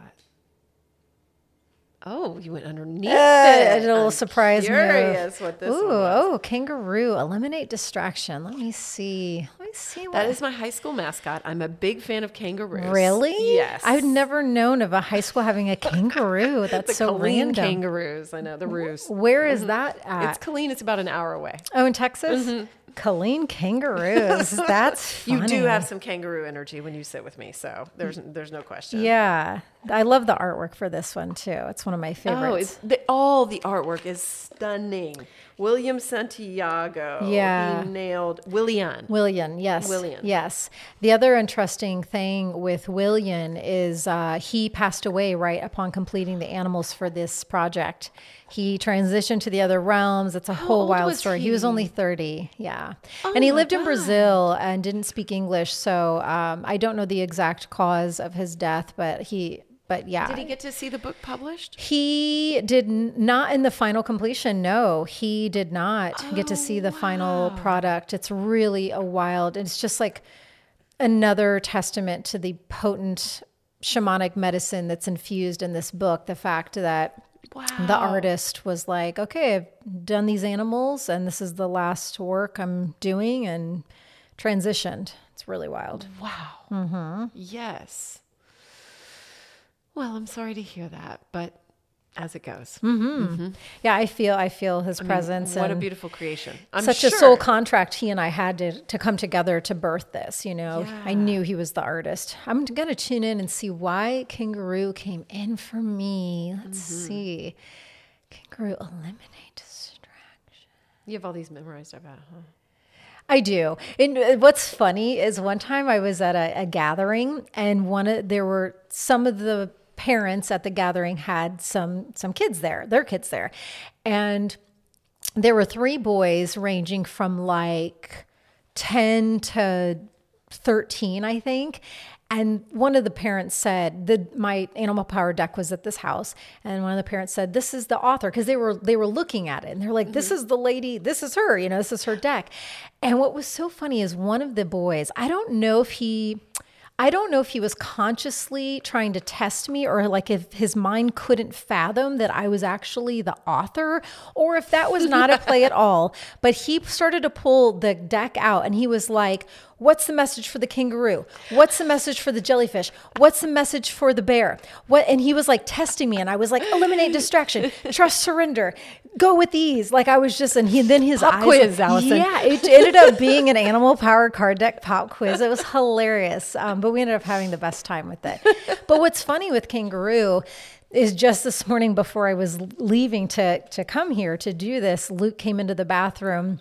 Oh, you went underneath Uh, I it. did a little I'm surprise Curious move. what this Ooh, oh, kangaroo. Eliminate distraction. Let me see. Let me see. What That is my high school mascot. I'm a big fan of kangaroos. really. Yes. I've never known of a high school having a kangaroo. That's the so Killeen random. kangaroos. I know the roos. Where is that at? Mm-hmm. It's Killeen. It's about an hour away. oh, in Texas. Killeen kangaroos. That's You do have some kangaroo energy when you sit with me, so there's there's no question. Yeah. I love the artwork for this one too. It's one of my Oh, favorites. it's the, all the artwork is stunning. William Santiago. Yeah. He nailed Willian. William, yes. William. Yes. The other interesting thing with William is uh, he passed away right upon completing the animals for this project. He transitioned to the other realms. It's a whole wild story. He? was only 30. Yeah. and he lived in Brazil and didn't speak English. So um, I don't know the exact cause of his death, but he, but yeah. Did he get to see the book published? He did not in the final completion. No, he did not get to see the final product. It's really a wild. It's just like another testament to the potent shamanic medicine that's infused in this book. The fact that the artist was like, "Okay, I've done these animals, and this is the last work I'm doing," and transitioned. It's really wild. Wow. Mm-hmm. Yes. Well, I'm sorry to hear that, but as it goes. Yeah, I feel I feel his presence. What a beautiful creation. I'm such sure. a soul contract he and I had to, to come together to birth this, you know. I knew he was the artist. I'm going to tune in and see why Kangaroo came in for me. Let's Mm-hmm. see. Kangaroo eliminate distraction. You have all these memorized, I bet, huh? I do. And uh, what's funny is one time I was at a, a gathering and one of there were some of the parents at the gathering had some some kids there, their kids there. And there were three boys ranging from like 10 to 13, I think. And one of the parents said that my animal power deck was at this house, and one of the parents said, "This is the author," because they were they were looking at it, and they're like, "This mm-hmm. is the lady. This is her. You know, this is her deck." And what was so funny is one of the boys. I don't know if he. I don't know if he was consciously trying to test me or like if his mind couldn't fathom that I was actually the author or if that was not a play at all. But he started to pull the deck out and he was like, What's the message for the kangaroo? What's the message for the jellyfish? What's the message for the bear? What and he was like testing me and I was like, eliminate distraction, trust surrender, go with ease. Like I was just and he then his Pop eyes quiz, Alyson. Yeah, it ended up being an animal power card deck pop quiz. It was hilarious. Um, but we ended up having the best time with it. But what's funny with kangaroo is just this morning before I was leaving to to come here to do this, Luke came into the bathroom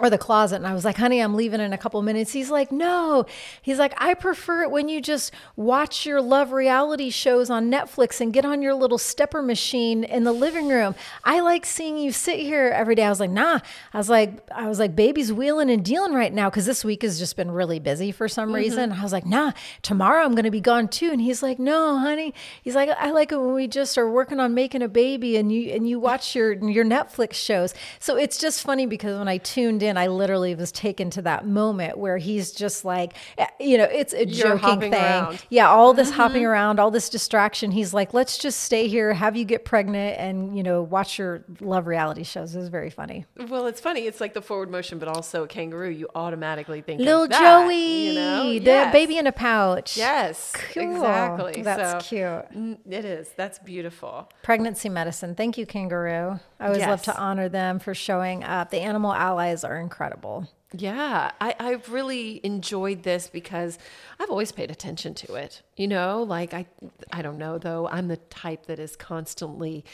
or the closet and I was like, honey, I'm leaving in a couple minutes. He's like, no. He's like, I prefer it when you just watch your love reality shows on Netflix and get on your little stepper machine in the living room. I like seeing you sit here every day. I was like, nah. I was like, I was like, baby's wheeling and dealing right now because this week has just been really busy for some mm-hmm. reason. I was like, nah, tomorrow I'm gonna be gone too. And he's like, no, honey. He's like, I like it when we just are working on making a baby and you and you watch your your Netflix shows. So it's just funny because when I tuned in, I literally was taken to that moment where he's just like, eh, you know, it's a You're joking thing. around. Yeah, all this hopping around, all this distraction. He's like, let's just stay here, have you get pregnant, and you know, watch your love reality shows. It was very funny. Well, it's funny. It's like the forward motion, but also a kangaroo. You automatically think of Little that, Joey, you know? the Yes. baby in a pouch. Yes, Cool. exactly. That's So, cute. It is. That's beautiful. Pregnancy medicine. Thank you, kangaroo. I always love to honor them for showing up. The animal allies are incredible. Yeah, I, I've really enjoyed this because I've always paid attention to it. You know, like I, I don't know though. I'm the type that is constantly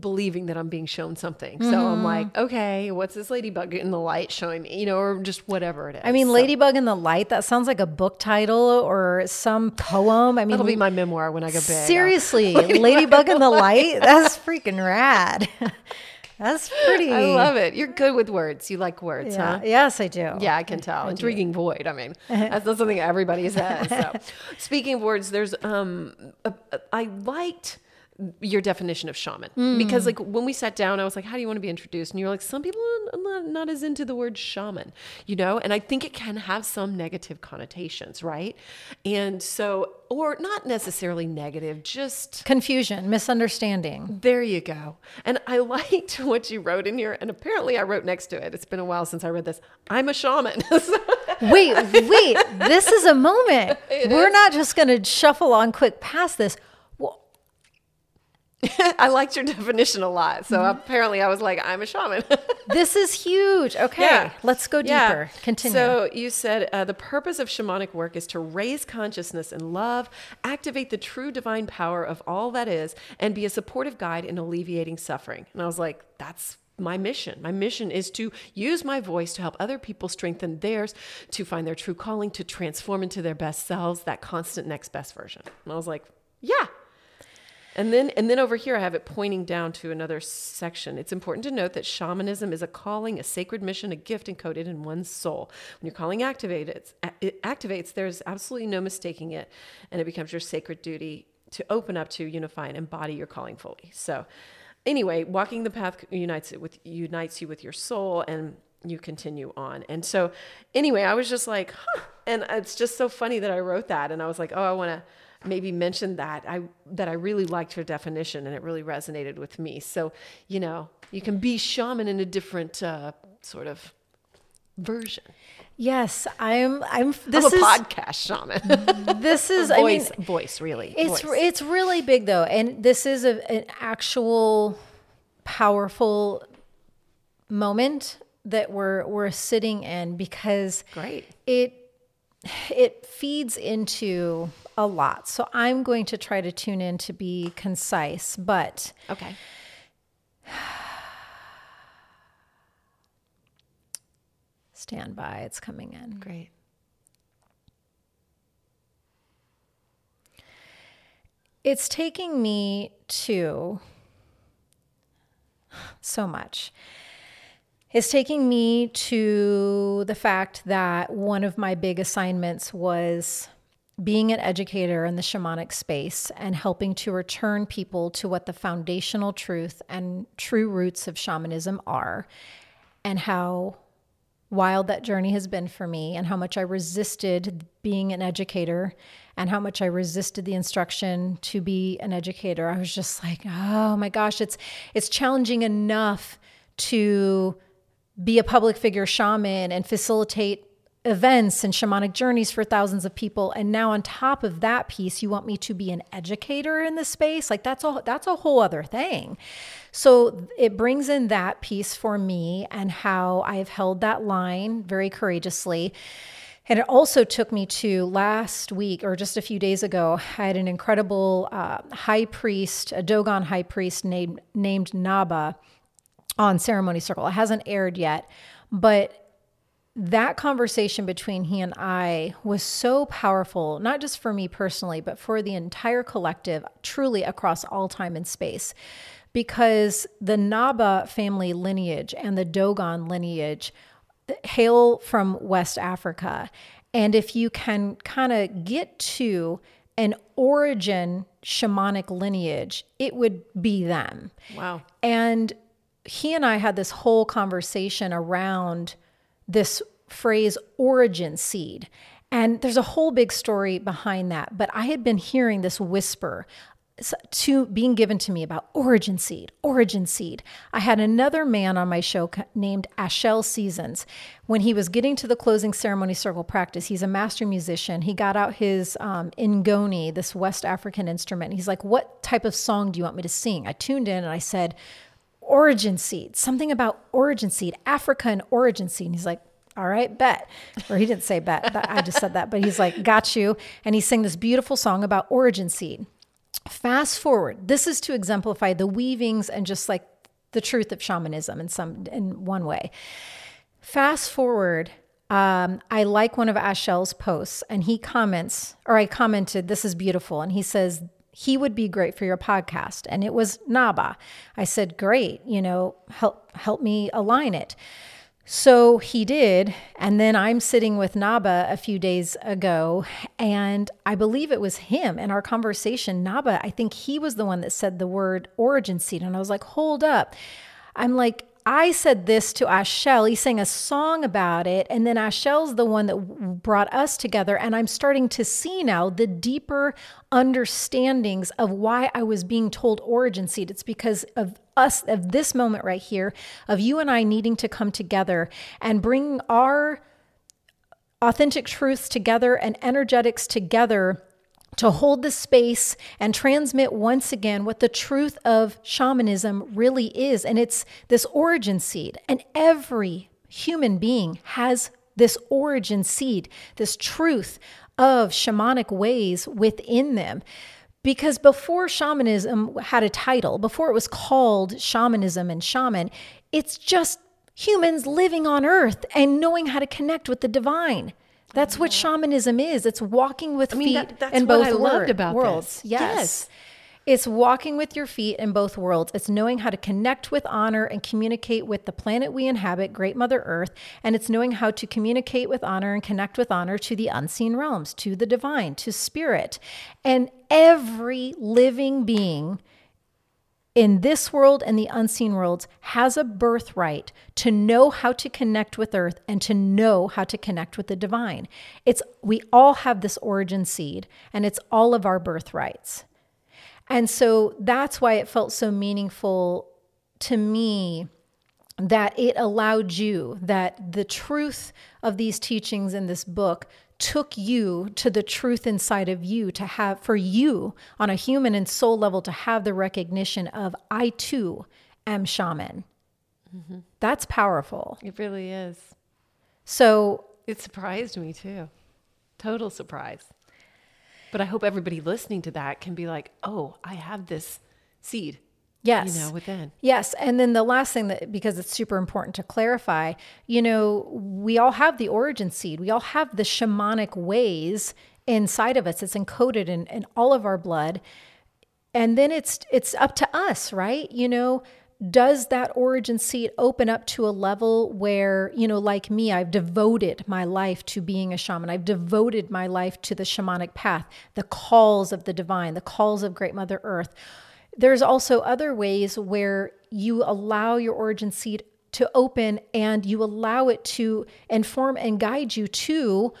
believing that I'm being shown something. So Mm-hmm. I'm like, okay, what's this ladybug in the light showing me? You know, or just whatever it is. I mean, So Ladybug in the Light, that sounds like a book title or some poem. I mean, it'll be my memoir when I go big. seriously, Ladybug in the Light? That's freaking rad. That's pretty. I love it. You're good with words. You like words, Yeah. huh? Yes, I do. Yeah, I can tell. Intriguing void. I mean, that's not something everybody says. So, speaking of words, there's um, a, a, I liked your definition of shaman hmm. because like when we sat down, I was like, "How do you want to be introduced?" And you're like, "Some people are not, not as into the word shaman, you know." And I think it can have some negative connotations, right? And so, or not necessarily negative, just Confusion, misunderstanding. there you go. And I liked what you wrote in here. And apparently, I wrote next to it. It's been a while since I read this. I'm a shaman. Wait, wait. this is a moment. We're not just going to shuffle on quick past this. I liked your definition a lot. So apparently I was like, I'm a shaman. This is huge. Okay, Yeah. let's go Yeah. deeper. Continue. So you said uh, the purpose of shamanic work is to raise consciousness and love, activate the true divine power of all that is, and be a supportive guide in alleviating suffering. And I was like, that's my mission. My mission is to use my voice to help other people strengthen theirs, to find their true calling, to transform into their best selves, that constant next best version. And I was like, yeah, and then and then over here I have it pointing down to another section. It's important to note that shamanism is a calling, a sacred mission, a gift encoded in one's soul. When your calling activates, it activates, there's absolutely no mistaking it, and it becomes your sacred duty to open up to unify and embody your calling fully. So anyway, walking the path unites it with unites you with your soul and you continue on. And so anyway, I was just like, huh. And it's just so funny that I wrote that and I was like, oh, I want to maybe mention that I that I really liked her definition and it really resonated with me. So, you know, you can be shaman in a different uh, sort of version. yes, I'm. I'm. This I'm a is podcast shaman. this is. I mean, voice, voice, really. It's voice. it's really big though, and this is a, an actual powerful moment that we're we're sitting in because great. it it feeds into a lot. So I'm going to try to tune in to be concise, but Okay. stand by. It's coming in. Great. It's taking me to so much. It's taking me to the fact that one of my big assignments was being an educator in the shamanic space and helping to return people to what the foundational truth and true roots of shamanism are and how wild that journey has been for me and how much I resisted being an educator and how much I resisted the instruction to be an educator. I was just like, oh my gosh, it's it's challenging enough to be a public figure shaman and facilitate events and shamanic journeys for thousands of people and now on top of that piece you want me to be an educator in this space like that's a that's a whole other thing so it brings in that piece for me and how I've held that line very courageously and it also took me to last week or just a few days ago. I had an incredible uh, high priest, a Dogon high priest named named Naba on Ceremony Circle. It hasn't aired yet, but that conversation between he and I was so powerful, not just for me personally, but for the entire collective, truly across all time and space. Because the Naba family lineage and the Dogon lineage hail from West Africa. And if you can kind of get to an origin shamanic lineage, it would be them. Wow. And he and I had this whole conversation around this phrase origin seed. And there's a whole big story behind that. But I had been hearing this whisper to being given to me about origin seed, origin seed. I had another man on my show named Ashel Seasons. When he was getting to the closing ceremony circle practice, he's a master musician. He got out his um, ngoni, this West African instrument. He's like, "What type of song do you want me to sing?" I tuned in and I said, "Origin seed, something about origin seed, Africa and origin seed." And he's like, all right, bet. Or he didn't say bet. I just said that. But he's like, got you. And he sang this beautiful song about origin seed. Fast forward. This is to exemplify the weavings and just like the truth of shamanism in some in one way. Fast forward. Um, I like one of Ashel's posts, and he comments, or I commented, "This is beautiful," and he says he would be great for your podcast, and it was Naba. I said, "Great, you know, help help me align it." So he did. And then I'm sitting with Naba a few days ago, and I believe it was him in our conversation. Naba, I think he was the one that said the word origin seed. And I was like, hold up. I'm like, I said this to Ashel. He sang a song about it. And then Ashel's the one that brought us together. And I'm starting to see now the deeper understandings of why I was being told origin seed. It's because of us, of this moment right here, of you and I needing to come together and bring our authentic truths together and energetics together to hold the space and transmit once again what the truth of shamanism really is. And it's this origin seed. And every human being has this origin seed, this truth of shamanic ways within them. Because before shamanism had a title, before it was called shamanism and shaman, it's just humans living on earth and knowing how to connect with the divine. That's what shamanism is. It's walking with I mean, feet that- that's in both I wor- about worlds. this. Yes. Yes. It's walking with your feet in both worlds. It's knowing how to connect with honor and communicate with the planet we inhabit, Great Mother Earth. And it's knowing how to communicate with honor and connect with honor to the unseen realms, to the divine, to spirit. And every living being in this world and the unseen worlds has a birthright to know how to connect with earth and to know how to connect with the divine. It's we all have this origin seed and it's all of our birthrights. And so that's why it felt so meaningful to me that it allowed you, that the truth of these teachings in this book took you to the truth inside of you to have, for you on a human and soul level, to have the recognition of, I too am shaman. Mm-hmm. That's powerful. It really is. So, It surprised me too. Total surprise. But I hope everybody listening to that can be like, oh, I have this seed, yes. you know, within. Yes. And then the last thing that, because it's super important to clarify, you know, we all have the origin seed, we all have the shamanic ways inside of us. It's encoded in, in all of our blood. And then it's it's up to us, right? You know, does that origin seed open up to a level where, you know, like me, I've devoted my life to being a shaman. I've devoted my life to the shamanic path, the calls of the divine, the calls of Great Mother Earth. There's also other ways where you allow your origin seed to open and you allow it to inform and guide you to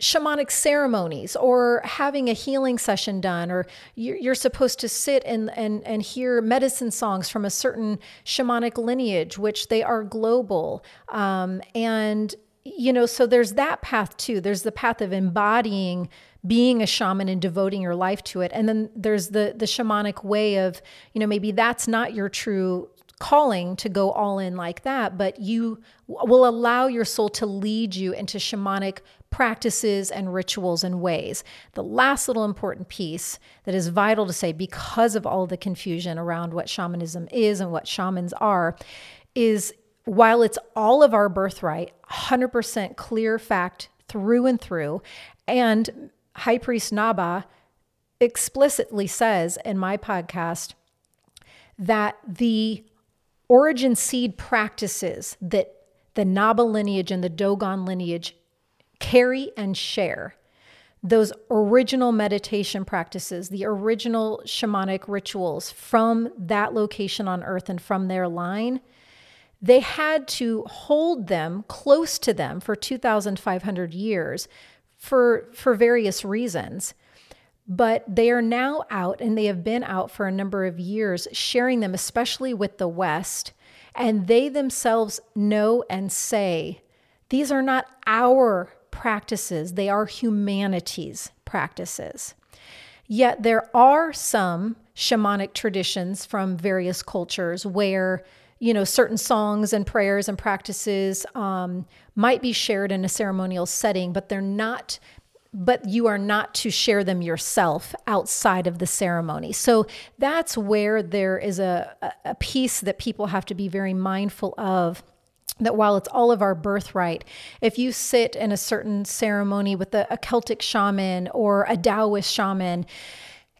shamanic ceremonies or having a healing session done or you're, supposed to sit and, and, and hear medicine songs from a certain shamanic lineage which they are global. Um, and you know so there's that path too there's the path of embodying being a shaman and devoting your life to it and then there's the the shamanic way of you know maybe that's not your true calling to go all in like that, but you will allow your soul to lead you into shamanic practices and rituals and ways. The last little important piece that is vital to say because of all the confusion around what shamanism is and what shamans are is while it's all of our birthright, 100% clear fact through and through, and High Priest Naba explicitly says in my podcast that the origin seed practices that the Naba lineage and the Dogon lineage carry and share, those original meditation practices, the original shamanic rituals from that location on earth and from their line, they had to hold them close to them for 2,500 years for, for various reasons but they are now out and they have been out for a number of years, sharing them, especially with the West. And they themselves know and say, these are not our practices, they are humanity's practices. Yet there are some shamanic traditions from various cultures where you know certain songs and prayers and practices um, might be shared in a ceremonial setting but they're not but you are not to share them yourself outside of the ceremony. So that's where there is a, a piece that people have to be very mindful of. That while it's all of our birthright, if you sit in a certain ceremony with a, a Celtic shaman or a Taoist shaman,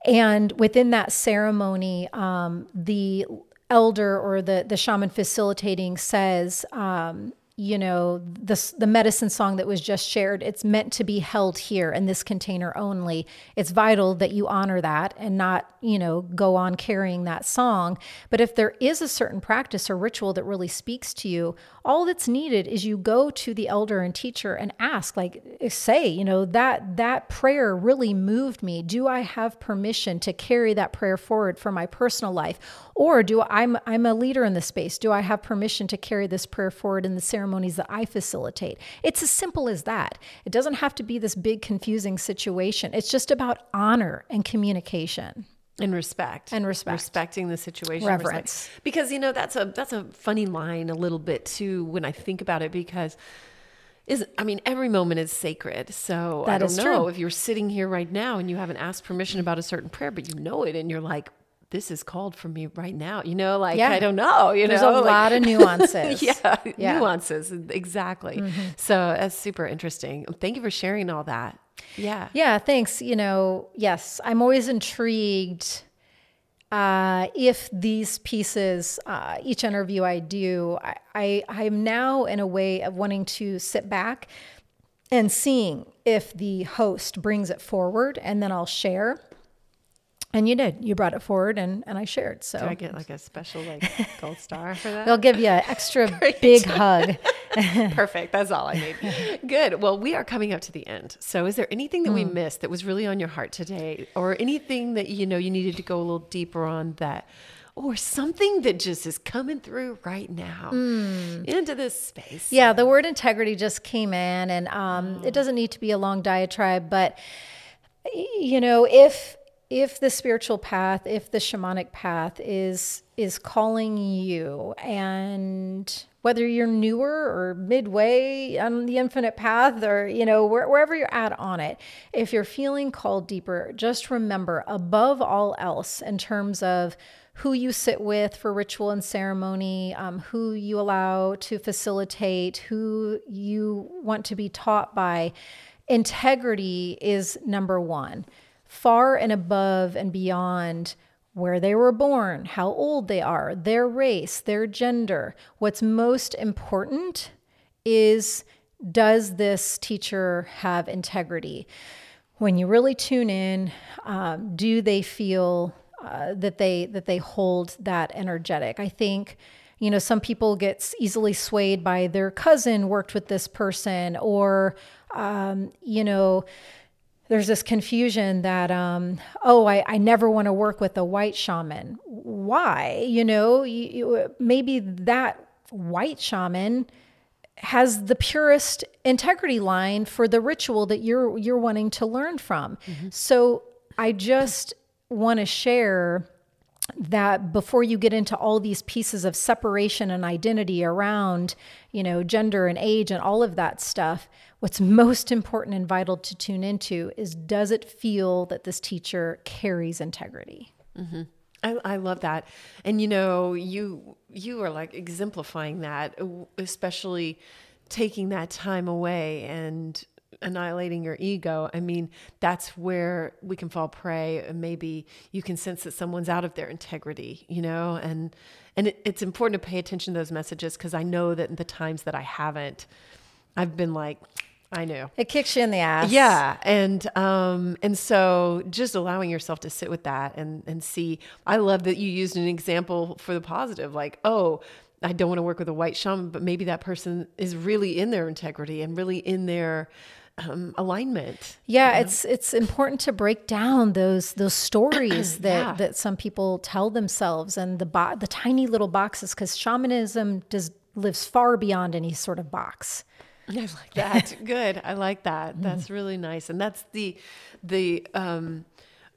and within that ceremony, um, the elder or the the shaman facilitating says, um, you know the the medicine song that was just shared it's meant to be held here in this container only. It's vital that you honor that and not you know go on carrying that song. But if there is a certain practice or ritual that really speaks to you all that's needed is you go to the elder and teacher and ask like say you know that that prayer really moved me do i have permission to carry that prayer forward for my personal life or do i'm i'm a leader in the space do i have permission to carry this prayer forward in the ceremonies that I facilitate. It's as simple as that. It doesn't have to be this big, confusing situation. It's just about honor and communication. And respect And respect. respecting the situation Reverence. respect. because you know that's a that's a funny line a little bit too when i think about it because is i mean every moment is sacred so i don't know true. if you're sitting here right now and you haven't asked permission about a certain prayer but you know it and you're like this is called for me right now you know like Yeah. i don't know you There's know a like- lot of nuances. yeah, Yeah. Mm-hmm. nuances exactly so that's super interesting thank you for sharing all that yeah Yeah, thanks. You know, yes, I'm always intrigued uh, if these pieces, uh, each interview I do, I, I, I'm now in a way of wanting to sit back and seeing if the host brings it forward and then I'll share. And you did. You brought it forward and, and I shared. So do i get like a special like gold star for that they'll give you an extra big hug. Perfect. That's all I need. Good. Well, we are coming up to the end. So, is there anything that we hmm. missed that was really on your heart today, or anything that you know you needed to go a little deeper on that, or something that just is coming through right now hmm. into this space? Yeah, the word integrity just came in, and um, it mm. doesn't need to be a long diatribe, but you know, if if the spiritual path, if the shamanic path is is calling you, and whether you're newer or midway on the infinite path, or you know where, wherever you're at on it, if you're feeling called deeper, just remember above all else, in terms of who you sit with for ritual and ceremony, um, who you allow to facilitate, who you want to be taught by. Integrity is number one, far and above and beyond where they were born, how old they are, their race, their gender. What's most important is does this teacher have integrity? When you really tune in, um, do they feel uh, that they that they hold that energetic? I think you know some people get easily swayed by their cousin worked with this person, or um, you know there's this confusion that um, oh I, I never want to work with a white shaman. Why? You know you, you, maybe that white shaman has the purest integrity line for the ritual that you're you're wanting to learn from. So i just want to share that before you get into all these pieces of separation and identity around, you know, gender and age and all of that stuff, what's most important and vital to tune into is does it feel that this teacher carries integrity? Mm-hmm. I, I love that, and you know, you you are like exemplifying that, especially taking that time away and annihilating your ego. I mean, that's where we can fall prey, and maybe you can sense that someone's out of their integrity, you know, and and it, it's important to pay attention to those messages because I know that in the times that I haven't, I've been like, I knew. It kicks you in the ass. Yeah, and um, and so just allowing yourself to sit with that and and see. I love that you used an example for the positive, like oh. I don't want to work with a white shaman, but maybe that person is really in their integrity and really in their um, alignment. Yeah, it's it's important to break down those those stories that Yeah. that some people tell themselves and the bo- the tiny little boxes because shamanism does lives far beyond any sort of box. I like that. Good. I like that. That's really nice. And that's the the um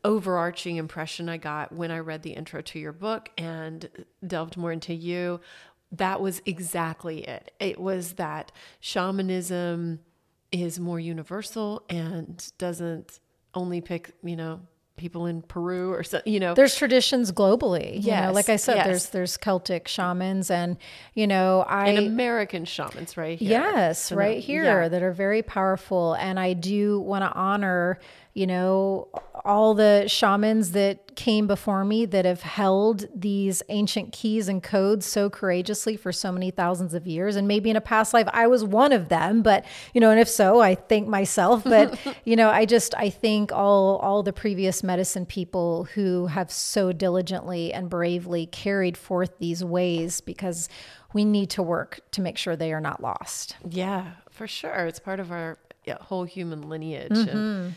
overarching impression I got when I read the intro to your book and delved more into you. That was exactly it. It was that shamanism is more universal and doesn't only pick, you know, people in Peru or so, you know. There's traditions globally. You know, like I said, yes. there's there's Celtic shamans and you know, I and American shamans right here. Yes, So right that- here yeah. that are very powerful. And I do want to honor, you know, all the shamans that came before me that have held these ancient keys and codes so courageously for so many thousands of years. And maybe in a past life, I was one of them, but, you know, and if so, I thank myself. But, you know, I just, I think all, all the previous medicine people who have so diligently and bravely carried forth these ways because we need to work to make sure they are not lost. Yeah, for sure. It's part of our yeah, whole human lineage. Mm-hmm. And,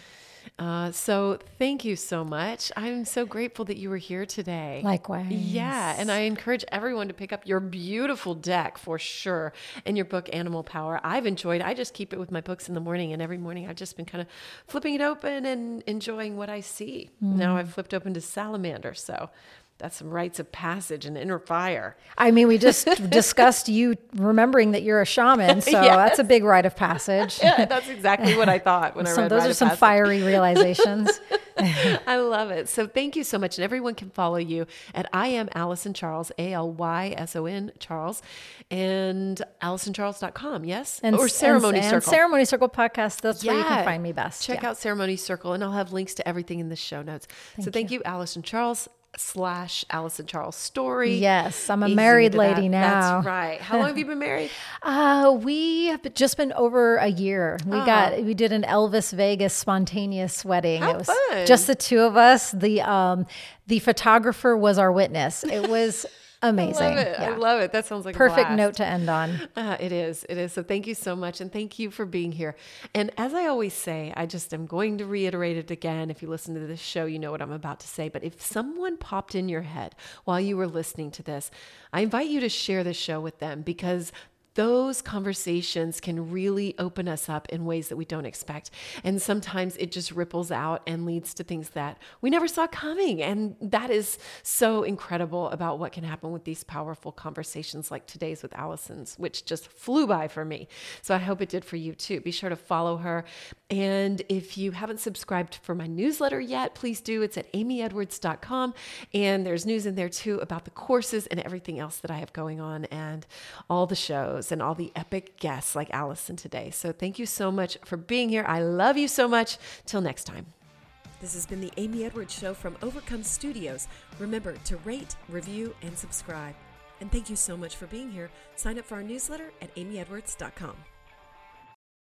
Uh, so thank you so much. I'm so grateful that you were here today. Likewise. Yeah. And I encourage everyone to pick up your beautiful deck for sure and your book, Animal Power. I've enjoyed I just keep it with my books in the morning. And every morning I've just been kind of flipping it open and enjoying what I see. Mm. Now I've flipped open to Salamander. So that's some rites of passage and inner fire. I mean, we just discussed you remembering that you're a shaman, so yes. that's a big rite of passage. yeah, that's exactly what I thought when some, I read. Those are some passage. fiery realizations. I love it. So thank you so much, and everyone can follow you at I am Alyson Charles, A L Y S O N Charles, and AlysonCharles.com. Yes, and, or Ceremony and, Circle, and Ceremony Circle podcast. That's yeah. where you can find me best. Check yeah. out Ceremony Circle, and I'll have links to everything in the show notes. Thank so thank you. you, Alyson Charles slash Alyson Charles Storey. Yes, I'm a married lady that. now. That's right. How long have you been married? Uh, we have just been over a year. We oh. got we did an Elvis Vegas spontaneous wedding. How it was fun. just the two of us. The um the photographer was our witness. It was Amazing. I love it. Yeah. I love it. That sounds like perfect note to end on. Uh, it is. It is. So thank you so much, and thank you for being here. And as I always say, I just am going to reiterate it again. If you listen to this show, you know what I'm about to say. But if someone popped in your head while you were listening to this, I invite you to share the show with them because those conversations can really open us up in ways that we don't expect. And sometimes it just ripples out and leads to things that we never saw coming. And that is so incredible about what can happen with these powerful conversations like today's with Alyson's, which just flew by for me. So I hope it did for you too. Be sure to follow her. And if you haven't subscribed for my newsletter yet, please do. It's at amyedwards.com. And there's news in there too about the courses and everything else that I have going on and all the shows and all the epic guests like Alyson today. So thank you so much for being here. I love you so much. Till next time. This has been the Amy Edwards Show from Overcome Studios. Remember to rate, review, and subscribe. And thank you so much for being here. Sign up for our newsletter at amyedwards.com.